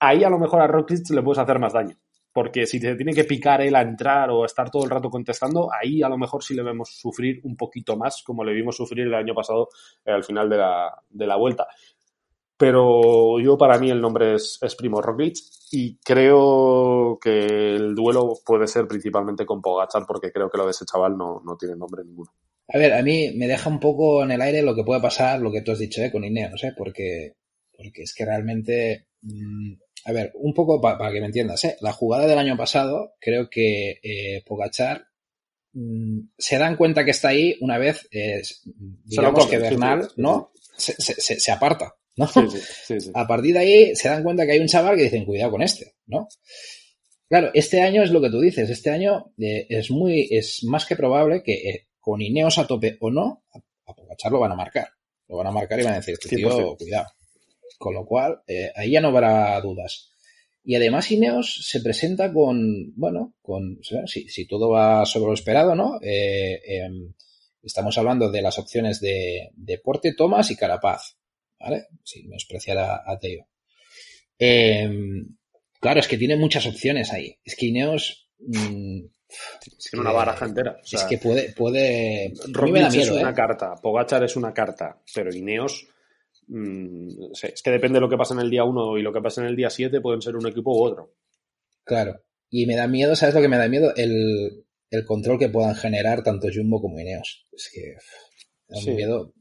ahí a lo mejor a Roglic le puedes hacer más daño. Porque si te tiene que picar él a entrar o estar todo el rato contestando, ahí a lo mejor sí le vemos sufrir un poquito más, como le vimos sufrir el año pasado eh, al final de la, de la vuelta. Pero yo para mí el nombre es, es Primo Roglic y creo que el duelo puede ser principalmente con Pogachar porque creo que lo de ese chaval no, no tiene nombre ninguno. A ver, a mí me deja un poco en el aire lo que puede pasar, lo que tú has dicho, ¿eh? con Ineos, ¿eh? Porque, porque es que realmente, mmm, a ver, un poco pa para que me entiendas, ¿eh? La jugada del año pasado, creo que eh, Pogachar mmm, se dan cuenta que está ahí una vez, eh, digamos que Bernal, ¿no? Se, se, se, aparta, ¿no? Sí, A partir de ahí se dan cuenta que hay un chaval que dicen, cuidado con este, ¿no? Claro, este año es lo que tú dices, este año eh, es muy, es más que probable que eh, con Ineos a tope o no, a, Pogachar lo van a marcar. Lo van a marcar y van a decir, este tío, cuidado. Con lo cual, eh, ahí ya no habrá dudas. Y además Ineos se presenta con, bueno, con, si, si todo va sobre lo esperado, ¿no? Eh, estamos hablando de las opciones de, de Porte, Thomas y Carapaz, ¿vale? Sin menospreciar a, a Teo. claro, es que tiene muchas opciones ahí. Es que Ineos... Mmm, es que una baraja entera. O sea, es que puede. puede... Roglic es una ¿eh? carta, Pogachar es una carta, pero Ineos. Mmm, es que depende de lo que pasa en el día 1 y lo que pasa en el día 7, pueden ser un equipo u otro. Claro. Y me da miedo, ¿sabes lo que me da miedo? El, el control que puedan generar tanto Jumbo como Ineos. Es que. Me da sí. miedo.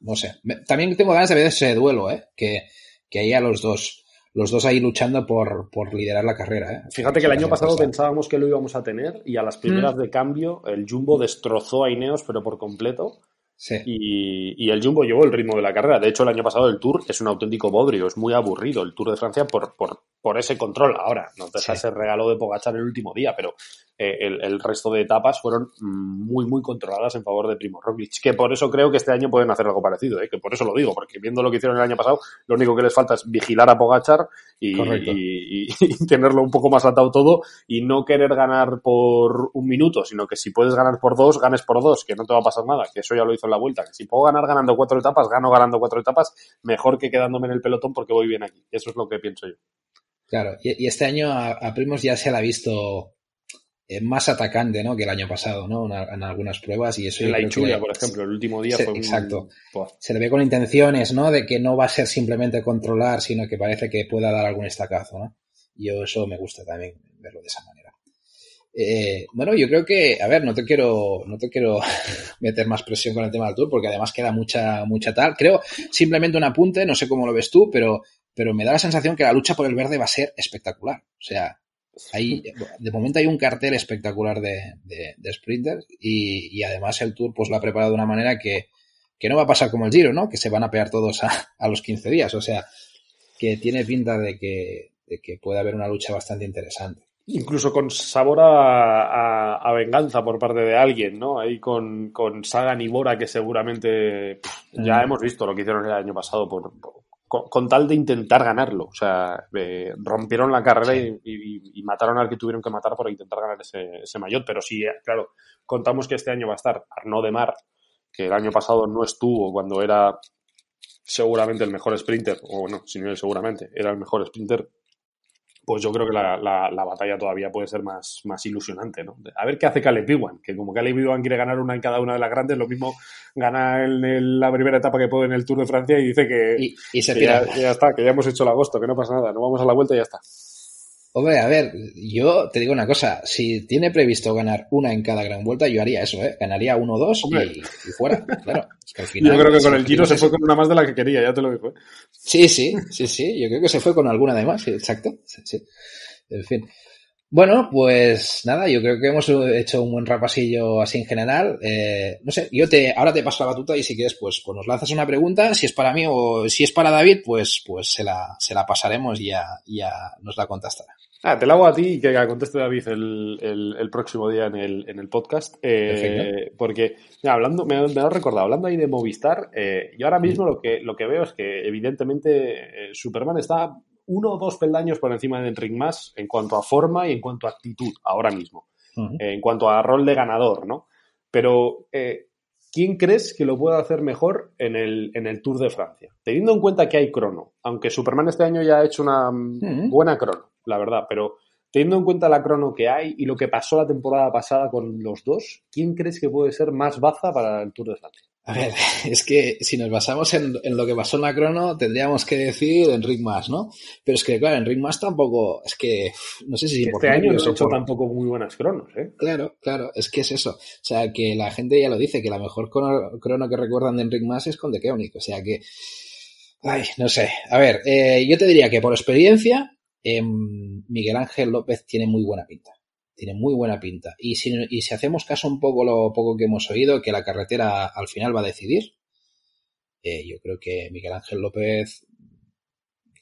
No sé. También tengo ganas de ver ese duelo, ¿eh? Que, que haya los dos los dos ahí luchando por, por liderar la carrera. ¿eh? Fíjate que el año pasado pensábamos que lo íbamos a tener y a las primeras mm. de cambio el Jumbo destrozó a Ineos, pero por completo. Sí. Y, y, el Jumbo llevó el ritmo de la carrera. De hecho, el año pasado el Tour es un auténtico bodrio, es muy aburrido el Tour de Francia por, por, por ese control. Ahora, no te sí. ese regalo de Pogachar el último día, pero eh, el, el, resto de etapas fueron muy, muy controladas en favor de Primo Roglic. Que por eso creo que este año pueden hacer algo parecido, ¿eh? que por eso lo digo, porque viendo lo que hicieron el año pasado, lo único que les falta es vigilar a Pogachar y, y, y, y tenerlo un poco más atado todo y no querer ganar por un minuto, sino que si puedes ganar por dos, ganes por dos, que no te va a pasar nada, que eso ya lo hizo en la vuelta. Que si puedo ganar ganando cuatro etapas, gano ganando cuatro etapas, mejor que quedándome en el pelotón porque voy bien aquí. Eso es lo que pienso yo. Claro, y, y este año a, a, Primos ya se le ha visto eh, más atacante ¿no? que el año pasado, ¿no? En, en algunas pruebas y eso. En la Inchulia, por ejemplo, el último día se, fue Exacto. Un... Se le ve con intenciones, ¿no? De que no va a ser simplemente controlar, sino que parece que pueda dar algún estacazo, ¿no? Y yo eso me gusta también verlo de esa manera. Eh, bueno, yo creo que, a ver, no te quiero, no te quiero meter más presión con el tema del tour, porque además queda mucha, mucha tal. Creo, simplemente un apunte, no sé cómo lo ves tú, pero, pero me da la sensación que la lucha por el verde va a ser espectacular. O sea, hay, de momento hay un cartel espectacular de, de, sprinters y, y, además el tour pues lo ha preparado de una manera que, que no va a pasar como el Giro, ¿no? Que se van a pegar todos a, a los 15 días. O sea, que tiene pinta de que, de que puede haber una lucha bastante interesante incluso con sabor a, a, a, venganza por parte de alguien, ¿no? Ahí con, con Sagan y Bora, que seguramente pff, ya mm. hemos visto lo que hicieron el año pasado por, por con, con, tal de intentar ganarlo. O sea, eh, rompieron la carrera sí. y, y, y, mataron al que tuvieron que matar para intentar ganar ese, ese maillot. Pero sí, claro, contamos que este año va a estar Arnaud de Mar, que el año pasado no estuvo cuando era seguramente el mejor sprinter, o bueno, si no seguramente, era el mejor sprinter pues yo creo que la, la, la, batalla todavía puede ser más, más ilusionante, ¿no? A ver qué hace Caleb Ewan, que como Caleb Ewan quiere ganar una en cada una de las grandes, lo mismo gana en el, la primera etapa que puede en el Tour de Francia y dice que, y, y se que ya, ya, está, que ya hemos hecho el agosto, que no pasa nada, no vamos a la vuelta y ya está. Hombre, a ver, yo te digo una cosa, si tiene previsto ganar una en cada gran vuelta, yo haría eso, ¿eh? Ganaría uno o dos y, y, fuera, claro. Es que al final, yo creo que con el Giro se fue con una más de la que quería, ya te lo digo. ¿eh? Sí, sí, sí, sí, yo creo que se fue con alguna de más, exacto. Sí, sí. En fin. Bueno, pues nada, yo creo que hemos hecho un buen repasillo así en general. Eh, no sé, yo te, ahora te paso la batuta y si quieres, pues, pues nos lanzas una pregunta. Si es para mí o si es para David, pues, pues se la, se la pasaremos y ya, ya nos la contestará. Ah, te la hago a ti y que conteste David el, el, el próximo día en el, en el podcast. Eh, porque, mira, hablando, me, me, recordado, hablando ahí de Movistar, eh, yo ahora mismo lo que, lo que veo es que evidentemente eh, Superman está uno o dos peldaños por encima de Enric Mas en cuanto a forma y en cuanto a actitud ahora mismo. Uh -huh. eh, en cuanto a rol de ganador, ¿no? Pero, ¿quién crees que lo puede hacer mejor en el, en el Tour de Francia? Teniendo en cuenta que hay crono, aunque Superman este año ya ha hecho una uh -huh. buena crono, la verdad, pero teniendo en cuenta la crono que hay y lo que pasó la temporada pasada con los dos, ¿quién crees que puede ser más baza para el Tour de Francia? A ver, es que si nos basamos en, en, lo que pasó en la crono, tendríamos que decir Enric Mas, ¿no? Pero es que, claro, Enric Mas tampoco, es que, no sé si... Este por año no ha hecho por... tampoco muy buenas cronos, ¿eh? Claro, claro, es que es eso. O sea, que la gente ya lo dice, que la mejor crono, crono que recuerdan de Enric Mas es con De Koenig. O sea que, ay, no sé. A ver, eh, yo te diría que por experiencia, eh, Miguel Ángel López tiene muy buena pinta tiene muy buena pinta. Y si, y si hacemos caso un poco lo poco que hemos oído, que la carretera al final va a decidir, eh, yo creo que Miguel Ángel López,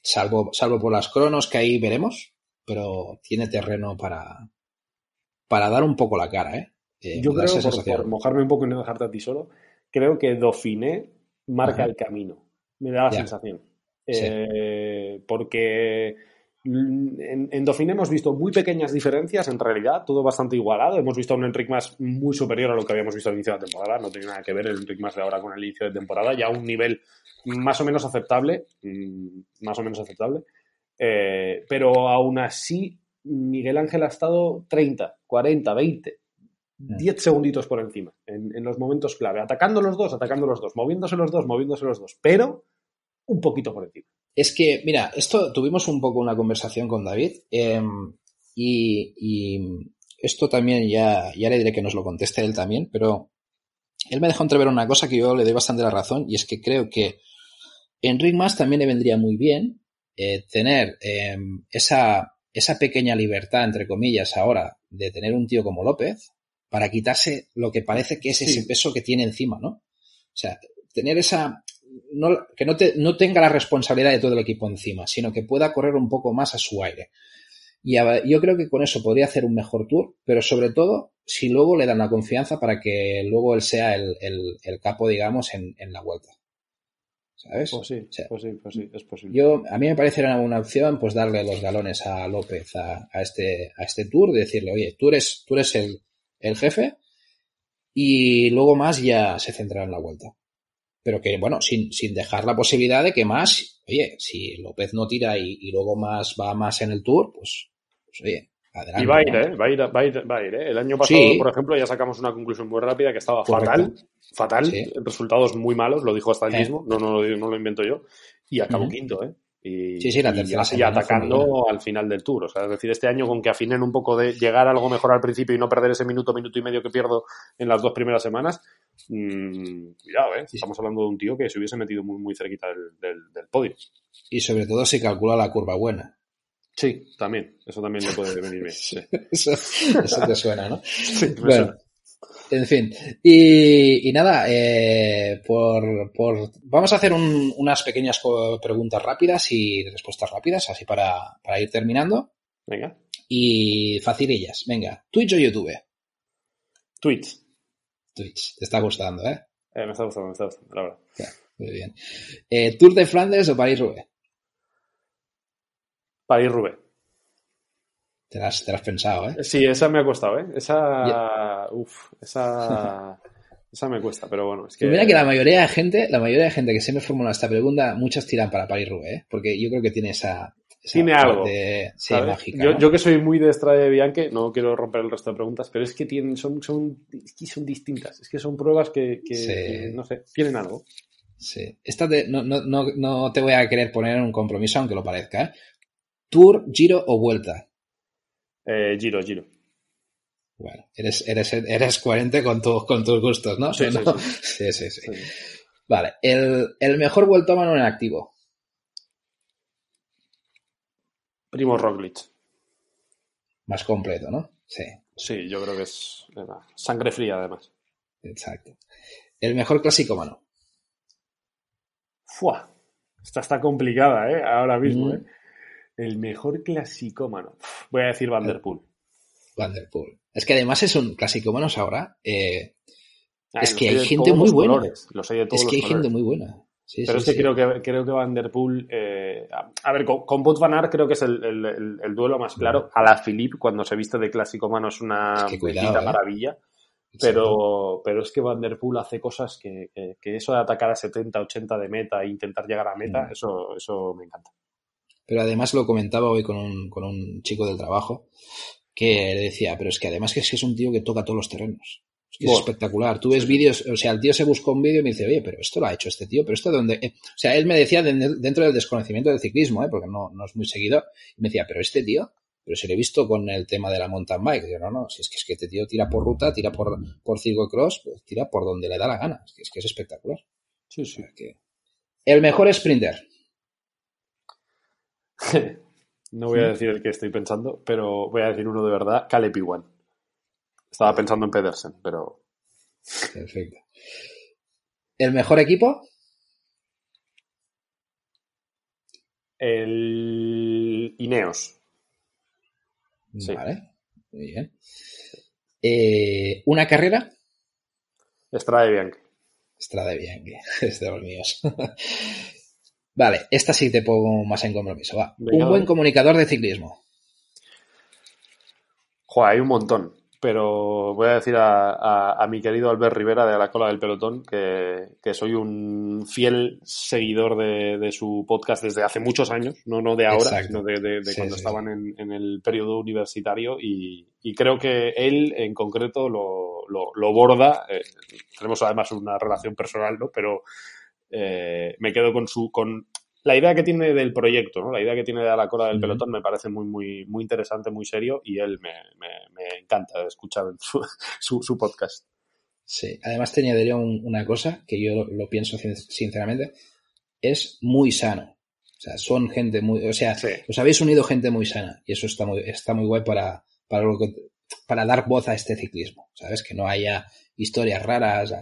salvo, salvo por las cronos que ahí veremos, pero tiene terreno para, para dar un poco la cara, ¿eh? eh yo creo, por, por, mojarme un poco y no dejarte a ti solo, creo que Dauphiné marca Ajá. el camino. Me da la ya. sensación. Sí. Eh, porque en, en Dauphiné hemos visto muy pequeñas diferencias, en realidad, todo bastante igualado. Hemos visto a un Enric más muy superior a lo que habíamos visto al inicio de la temporada. No tiene nada que ver el Enric más de ahora con el inicio de temporada, ya a un nivel más o menos aceptable, mm, más o menos aceptable. Eh, pero aún así, Miguel Ángel ha estado 30, 40, 20, 10 segunditos por encima en, en los momentos clave, atacando los dos, atacando los dos, moviéndose los dos, moviéndose los dos, pero un poquito por encima. Es que, mira, esto tuvimos un poco una conversación con David eh, y, y, esto también ya, ya le diré que nos lo conteste él también, pero él me dejó entrever una cosa que yo le doy bastante la razón y es que creo que Enric Mas también le vendría muy bien eh, tener eh, esa, esa pequeña libertad, entre comillas, ahora de tener un tío como López para quitarse lo que parece que es ese sí. peso que tiene encima, ¿no? O sea, tener esa, no, que no, te, no, tenga la responsabilidad de todo el equipo encima, sino que pueda correr un poco más a su aire. Y a, yo creo que con eso podría hacer un mejor tour, pero sobre todo si luego le dan la confianza para que luego él sea el, el, el capo, digamos, en, en, la vuelta. ¿Sabes? Pues sí, o sea, pues sí, pues sí, es posible. Yo, a mí me parece una buena opción pues darle los galones a López a, a, este, a este tour, de decirle, oye, tú eres, tú eres el, el jefe y luego más ya se centrará en la vuelta pero que, bueno, sin, sin dejar la posibilidad de que más, oye, si López no tira y, y luego más va más en el Tour, pues, pues oye, adelante. Y va a ir, ¿eh? Va a ir, va a ir, va a ir ¿eh? El año pasado, sí. por ejemplo, ya sacamos una conclusión muy rápida que estaba Correcto. fatal, fatal, sí. resultados muy malos, lo dijo hasta él eh. mismo, no, no, no, lo invento yo, y acabó uh -huh. quinto, ¿eh? Y, sí, sí, la tercera y, atacando al final del tour. O sea, es decir, este año con que afinen un poco de llegar a algo mejor al principio y no perder ese minuto, minuto y medio que pierdo en las dos primeras semanas, mmm, cuidado, ¿eh? Estamos hablando de un tío que se hubiese metido muy, muy cerquita del, del, del podio. Y sobre todo si calcula la curva buena. Sí, también. Eso también le puede venir bien. Sí. eso, eso, te suena, ¿no? Sí, bueno, suena. En fin, y, y nada, eh, por, por, vamos a hacer un, unas pequeñas preguntas rápidas y respuestas rápidas, así para, para ir terminando. Venga. Y facilillas, venga. ¿Twitch o YouTube? Twitch. Twitch, te está gustando, ¿eh? eh me está gustando, me está gustando, la verdad. Ya, muy bien. Eh, ¿Tour de Flandes o París-Roubaix? París-Roubaix. Te la, has, te la has pensado, ¿eh? Sí, esa me ha costado, ¿eh? Esa. Yeah. Uf, esa. esa me cuesta, pero bueno, es que. Mira que la mayoría de gente, la mayoría de gente que se me formula esta pregunta, muchos tiran para Paris Roubaix, ¿eh? Porque yo creo que tiene esa. esa tiene algo. Sí, mágica. Yo, ¿no? yo, que soy muy de Estrada Bianche, no quiero romper el resto de preguntas, pero es que tienen, son, son, es que son distintas. Es que son pruebas que, que, sí. que no sé, tienen algo. Sí. Esta te, no, no, no, no te voy a querer poner en un compromiso, aunque lo parezca, ¿eh? Tour, Giro o Vuelta. Eh, giro, Giro. Bueno, eres, eres, eres coherente con, tu, con tus gustos, ¿no? Sí, ¿no? Sí, sí. sí, sí. Vale, el, el mejor vueltómano en activo. Primo Roglic. más completo, ¿no? Sí. Sí, yo creo que es sangre fría además. Exacto. El mejor clásico mano. Fua. Esta está complicada, ¿eh? Ahora mismo, mm. ¿eh? El mejor clasicómano. Voy a decir Vanderpool. Vanderpool. Es que además es un clasicómanos ahora. Eh, es que hay gente muy buena. Los hay de todos es que hay gente muy buena. Pero es que creo que creo que Van Der Poel, eh, a, ver, con, con Van Aert creo que es el, el, duelo más claro. A la Philippe, cuando se viste de clásico mano, es una es ¿eh? maravilla. Pero, pero es que Van Der Poel hace cosas que, que, eso de atacar a 70, 80 de meta e intentar llegar a meta, mm. eso, eso me encanta. Pero además lo comentaba hoy con un, con un chico del trabajo que le decía, pero es que además que es, que es un tío que toca todos los terrenos. Es, espectacular. Tú ves vídeos, o sea, el tío se buscó un vídeo y me dice, oye, pero esto lo ha hecho este tío, pero esto de dónde. o sea, él me decía dentro del desconocimiento del ciclismo, ¿eh? porque no, no es muy seguidor, y me decía, pero este tío, pero se le he visto con el tema de la mountain bike. yo, no, no, si es que, es que este tío tira por ruta, tira por, por cross, pues tira por donde le da la gana. Es que es, que es espectacular. Sí, sí. El mejor sprinter. no voy a decir el que estoy pensando, pero voy a decir uno de verdad, Caleb Iwan. Estaba pensando en Pedersen, pero. Perfecto. ¿El mejor equipo? El Ineos. Vale, muy bien. Eh, ¿Una carrera? Strade Bianchi. Strade Bianchi, es de los míos. Vale, esta sí te pongo más en compromiso. Va. Un buen comunicador de ciclismo. Joder, hay un montón pero voy a decir a, mi querido Albert Rivera de la cola del pelotón que, soy un fiel seguidor de, su podcast desde hace muchos años, no, no de ahora, sino de, cuando estaban en, el periodo universitario y, creo que él en concreto lo, lo, borda. Eh, tenemos además una relación personal, ¿no? Pero eh, me quedo con su, con la idea que tiene del proyecto, ¿no? La idea que tiene de la cola del pelotón me parece muy, muy, muy interesante, muy serio y él me, encanta escuchar su, su, podcast. Sí, además te añadiría una cosa que yo lo pienso sinceramente, es muy sano. O sea, son gente muy, o sea, os habéis unido gente muy sana y eso está muy, está muy guay para, para, para dar voz a este ciclismo, ¿sabes? Que no haya historias raras,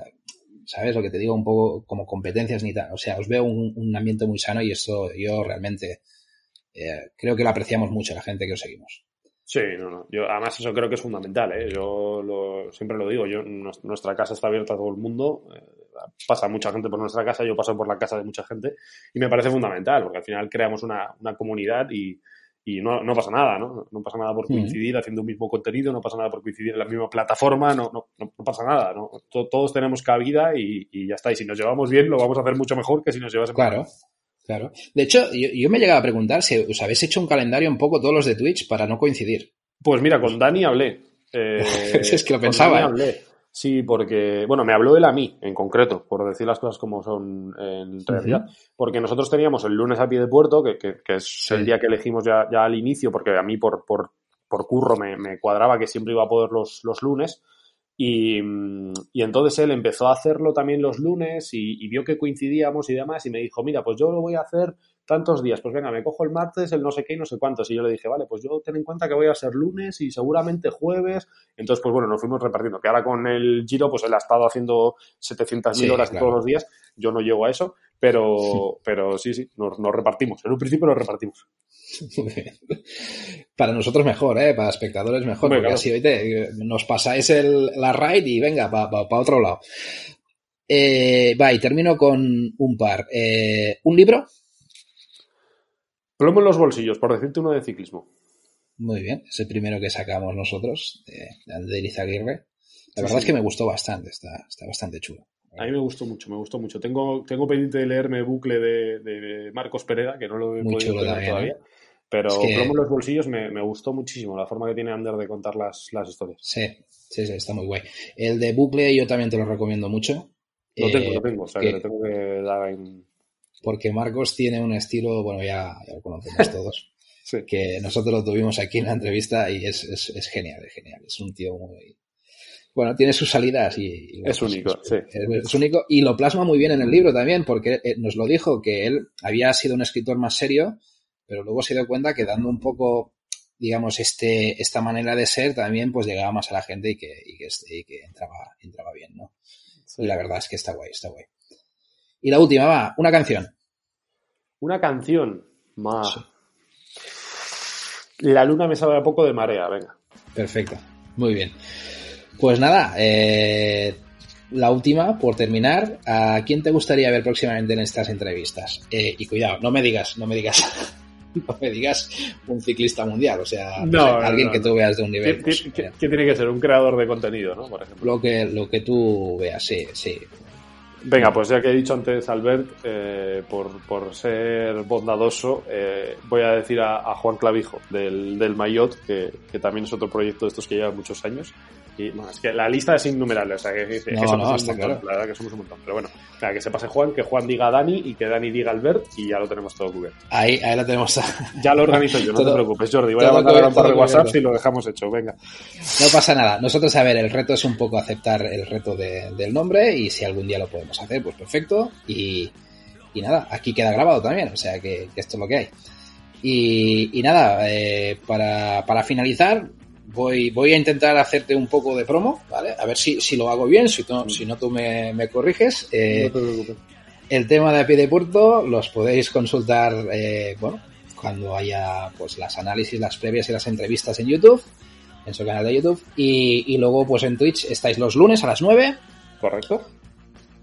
¿sabes? Lo que te digo un poco como competencias ni tal. O sea, os veo un, ambiente muy sano y esto yo realmente eh, creo que lo apreciamos mucho la gente que os seguimos. Sí, no, no. Yo, además eso creo que es fundamental, ¿eh? Yo siempre lo digo, yo, nuestra casa está abierta a todo el mundo, eh, pasa mucha gente por nuestra casa, yo paso por la casa de mucha gente y me parece fundamental porque al final creamos una, una comunidad y, y no, no, pasa nada, ¿no? No pasa nada por coincidir haciendo un mismo contenido, no pasa nada por coincidir en la misma plataforma, no, no, no pasa nada, ¿no? Todos tenemos cabida y, y, ya está. Y si nos llevamos bien, lo vamos a hacer mucho mejor que si nos llevamos Claro, claro. De hecho, yo, yo me llegaba a preguntar si os habéis hecho un calendario un poco todos los de Twitch para no coincidir. Pues mira, con Dani hablé. Eh, es que lo pensaba. Dani ¿eh? hablé. Sí, porque, bueno, me habló él a mí, en concreto, por decir las cosas como son en realidad, porque nosotros teníamos el lunes a pie de puerto, que, que, que es el día que elegimos ya, ya, al inicio, porque a mí por, por, por curro me, me, cuadraba que siempre iba a poder los, los lunes, y, y, entonces él empezó a hacerlo también los lunes y, y, vio que coincidíamos y demás y me dijo, mira, pues yo lo voy a hacer tantos días, pues venga, me cojo el martes, el no sé qué y no sé cuántos. Y yo le dije, vale, pues yo ten en cuenta que voy a ser lunes y seguramente jueves. Entonces, pues bueno, nos fuimos repartiendo. Que ahora con el Giro, pues él ha estado haciendo 700.000 horas todos los días. Yo no llego a eso, pero, pero sí, sí, nos, repartimos. En un principio nos repartimos. Para nosotros mejor, ¿eh? Para espectadores mejor, porque así hoy nos pasáis el, la ride y venga, para pa, otro lado. Eh, va, y termino con un par. Eh, ¿Un libro? Plomo en los bolsillos, por decirte uno de ciclismo. Muy bien, es el primero que sacamos nosotros, de, de Aguirre. La verdad es que me gustó bastante, está, está bastante chulo. A mí me gustó mucho, me gustó mucho. Tengo, tengo pendiente de leerme bucle de, Marcos Pereda, que no lo he podido leer todavía. ¿eh? Pero Plomo en los bolsillos me, me, gustó muchísimo, la forma que tiene Ander de contar las, las historias. Sí, sí, sí, está muy guay. El de bucle yo también te lo recomiendo mucho. Lo tengo, lo tengo, o sea, que, que le tengo que dar en, porque Marcos tiene un estilo, bueno, ya, lo conocemos todos, que nosotros lo tuvimos aquí en la entrevista y es, es, genial, es genial. Es un tío muy... Bueno, tiene sus salidas y... es único, sí. Es, único y lo plasma muy bien en el libro también, porque eh, nos lo dijo que él había sido un escritor más serio, pero luego se dio cuenta que dando un poco digamos, este, esta manera de ser también pues llegaba más a la gente y que, y que, y que entraba, entraba bien, ¿no? Y la verdad es que está guay, está guay. Y la última, va, una canción. Una canción. más La luna me sabe a poco de marea, venga. Perfecto, muy bien. Pues nada, eh, la última, por terminar, ¿a quién te gustaría ver próximamente en estas entrevistas? Eh, y cuidado, no me digas, no me digas, no me digas un ciclista mundial, o sea, No, no, alguien no, que tú veas de un ¿Qué, nivel. pues, qué- qué- qué tiene que ser? Un creador de contenido, ¿no? Por ejemplo. lo que, lo que tú veas, sí, sí. Venga, pues ya que he dicho antes Albert, eh, por, por ser bondadoso, eh, voy a decir a, a Juan Clavijo del, del Mayotte, que, que también es otro proyecto de estos que lleva muchos años. Y bueno, es que la lista es innumerable, o sea, que, que- que No, somos no, un montón, claro. la verdad que somos un montón. Pero bueno, nada, que se pase Juan, que Juan diga a Dani y que Dani diga a Albert y ya lo tenemos todo cubierto. Ahí, ahí la tenemos. Ya lo organizo yo, no te preocupes, Jordi. Voy a mandar un par de WhatsApp y lo dejamos hecho, venga. No pasa nada. Nosotros, a ver, el reto es un poco aceptar el reto de- del nombre y si algún día lo podemos hacer, pues perfecto. Y, y nada, aquí queda grabado también, o sea que, que esto es lo que hay. Y, y nada, eh, para, para finalizar, voy, voy a intentar hacerte un poco de promo, ¿vale? A ver si, si lo hago bien, si, tú- si no tú me, me corriges. Eh, no te preocupes. el tema de a pie de puerto los podéis consultar, eh, bueno, cuando haya pues las análisis, las previas y las entrevistas en YouTube, en su canal de YouTube. Y, y luego pues en Twitch estáis los lunes a las 9. ¿Correcto?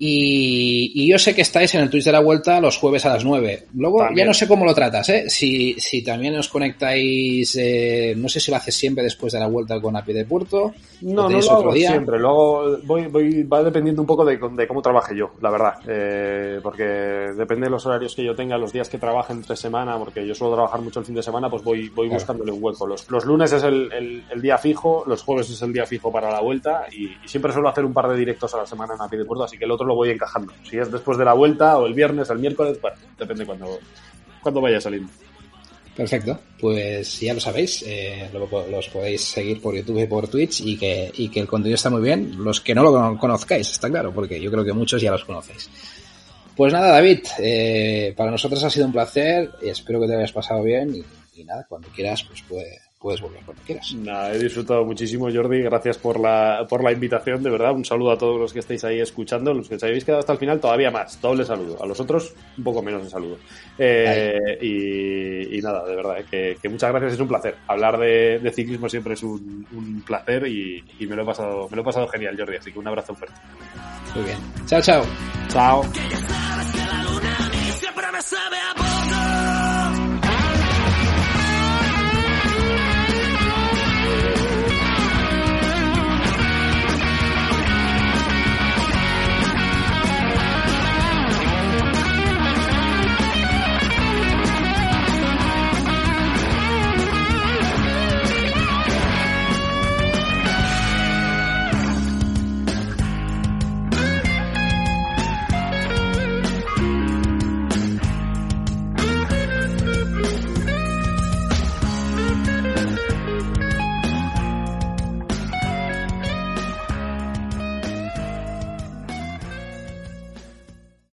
Y, y yo sé que estáis en el Twitch de la vuelta los jueves a las 9. Luego También. ya no sé cómo lo tratas, ¿eh? Si, si también os conectáis, eh, no sé si lo haces siempre después de la vuelta con a pie de puerto. No, ¿Lo no lo hago día? siempre. Luego voy, voy, va dependiendo un poco de, de cómo trabaje yo, la verdad. Eh, porque depende de los horarios que yo tenga, los días que trabaje entre semana, porque yo suelo trabajar mucho el fin de semana, pues voy, voy Claro. buscándole un hueco. Los, los lunes es el, el- el día fijo, los jueves es el día fijo para la vuelta y, y siempre suelo hacer un par de directos a la semana en a pie de puerto, así que el otro lo voy encajando. Si es después de la vuelta o el viernes, el miércoles, bueno, depende cuando, vaya saliendo. Perfecto, pues ya lo sabéis, eh, lo- los podéis seguir por YouTube y por Twitch y que, y que el contenido está muy bien. Los que no lo cono- conozcáis, está claro, porque yo creo que muchos ya los conocéis. Pues nada, David, eh, para nosotros ha sido un placer y espero que te hayas pasado bien y, y nada, cuando quieras, pues puede- puedes volver cuando quieras. Nada, he disfrutado muchísimo, Jordi. Gracias por la, por la invitación, de verdad. Un saludo a todos los que estáis ahí escuchando. Los que os habéis quedado hasta el final, todavía más. Doble saludo. A los otros, un poco menos de saludo. Eh, y, y nada, de verdad, eh, que, que muchas gracias. Es un placer. Hablar de, de ciclismo siempre es un, un placer y, y me, lo he pasado, me lo he pasado genial, Jordi. Así que un abrazo fuerte. Muy bien. Chao, chao. Chao.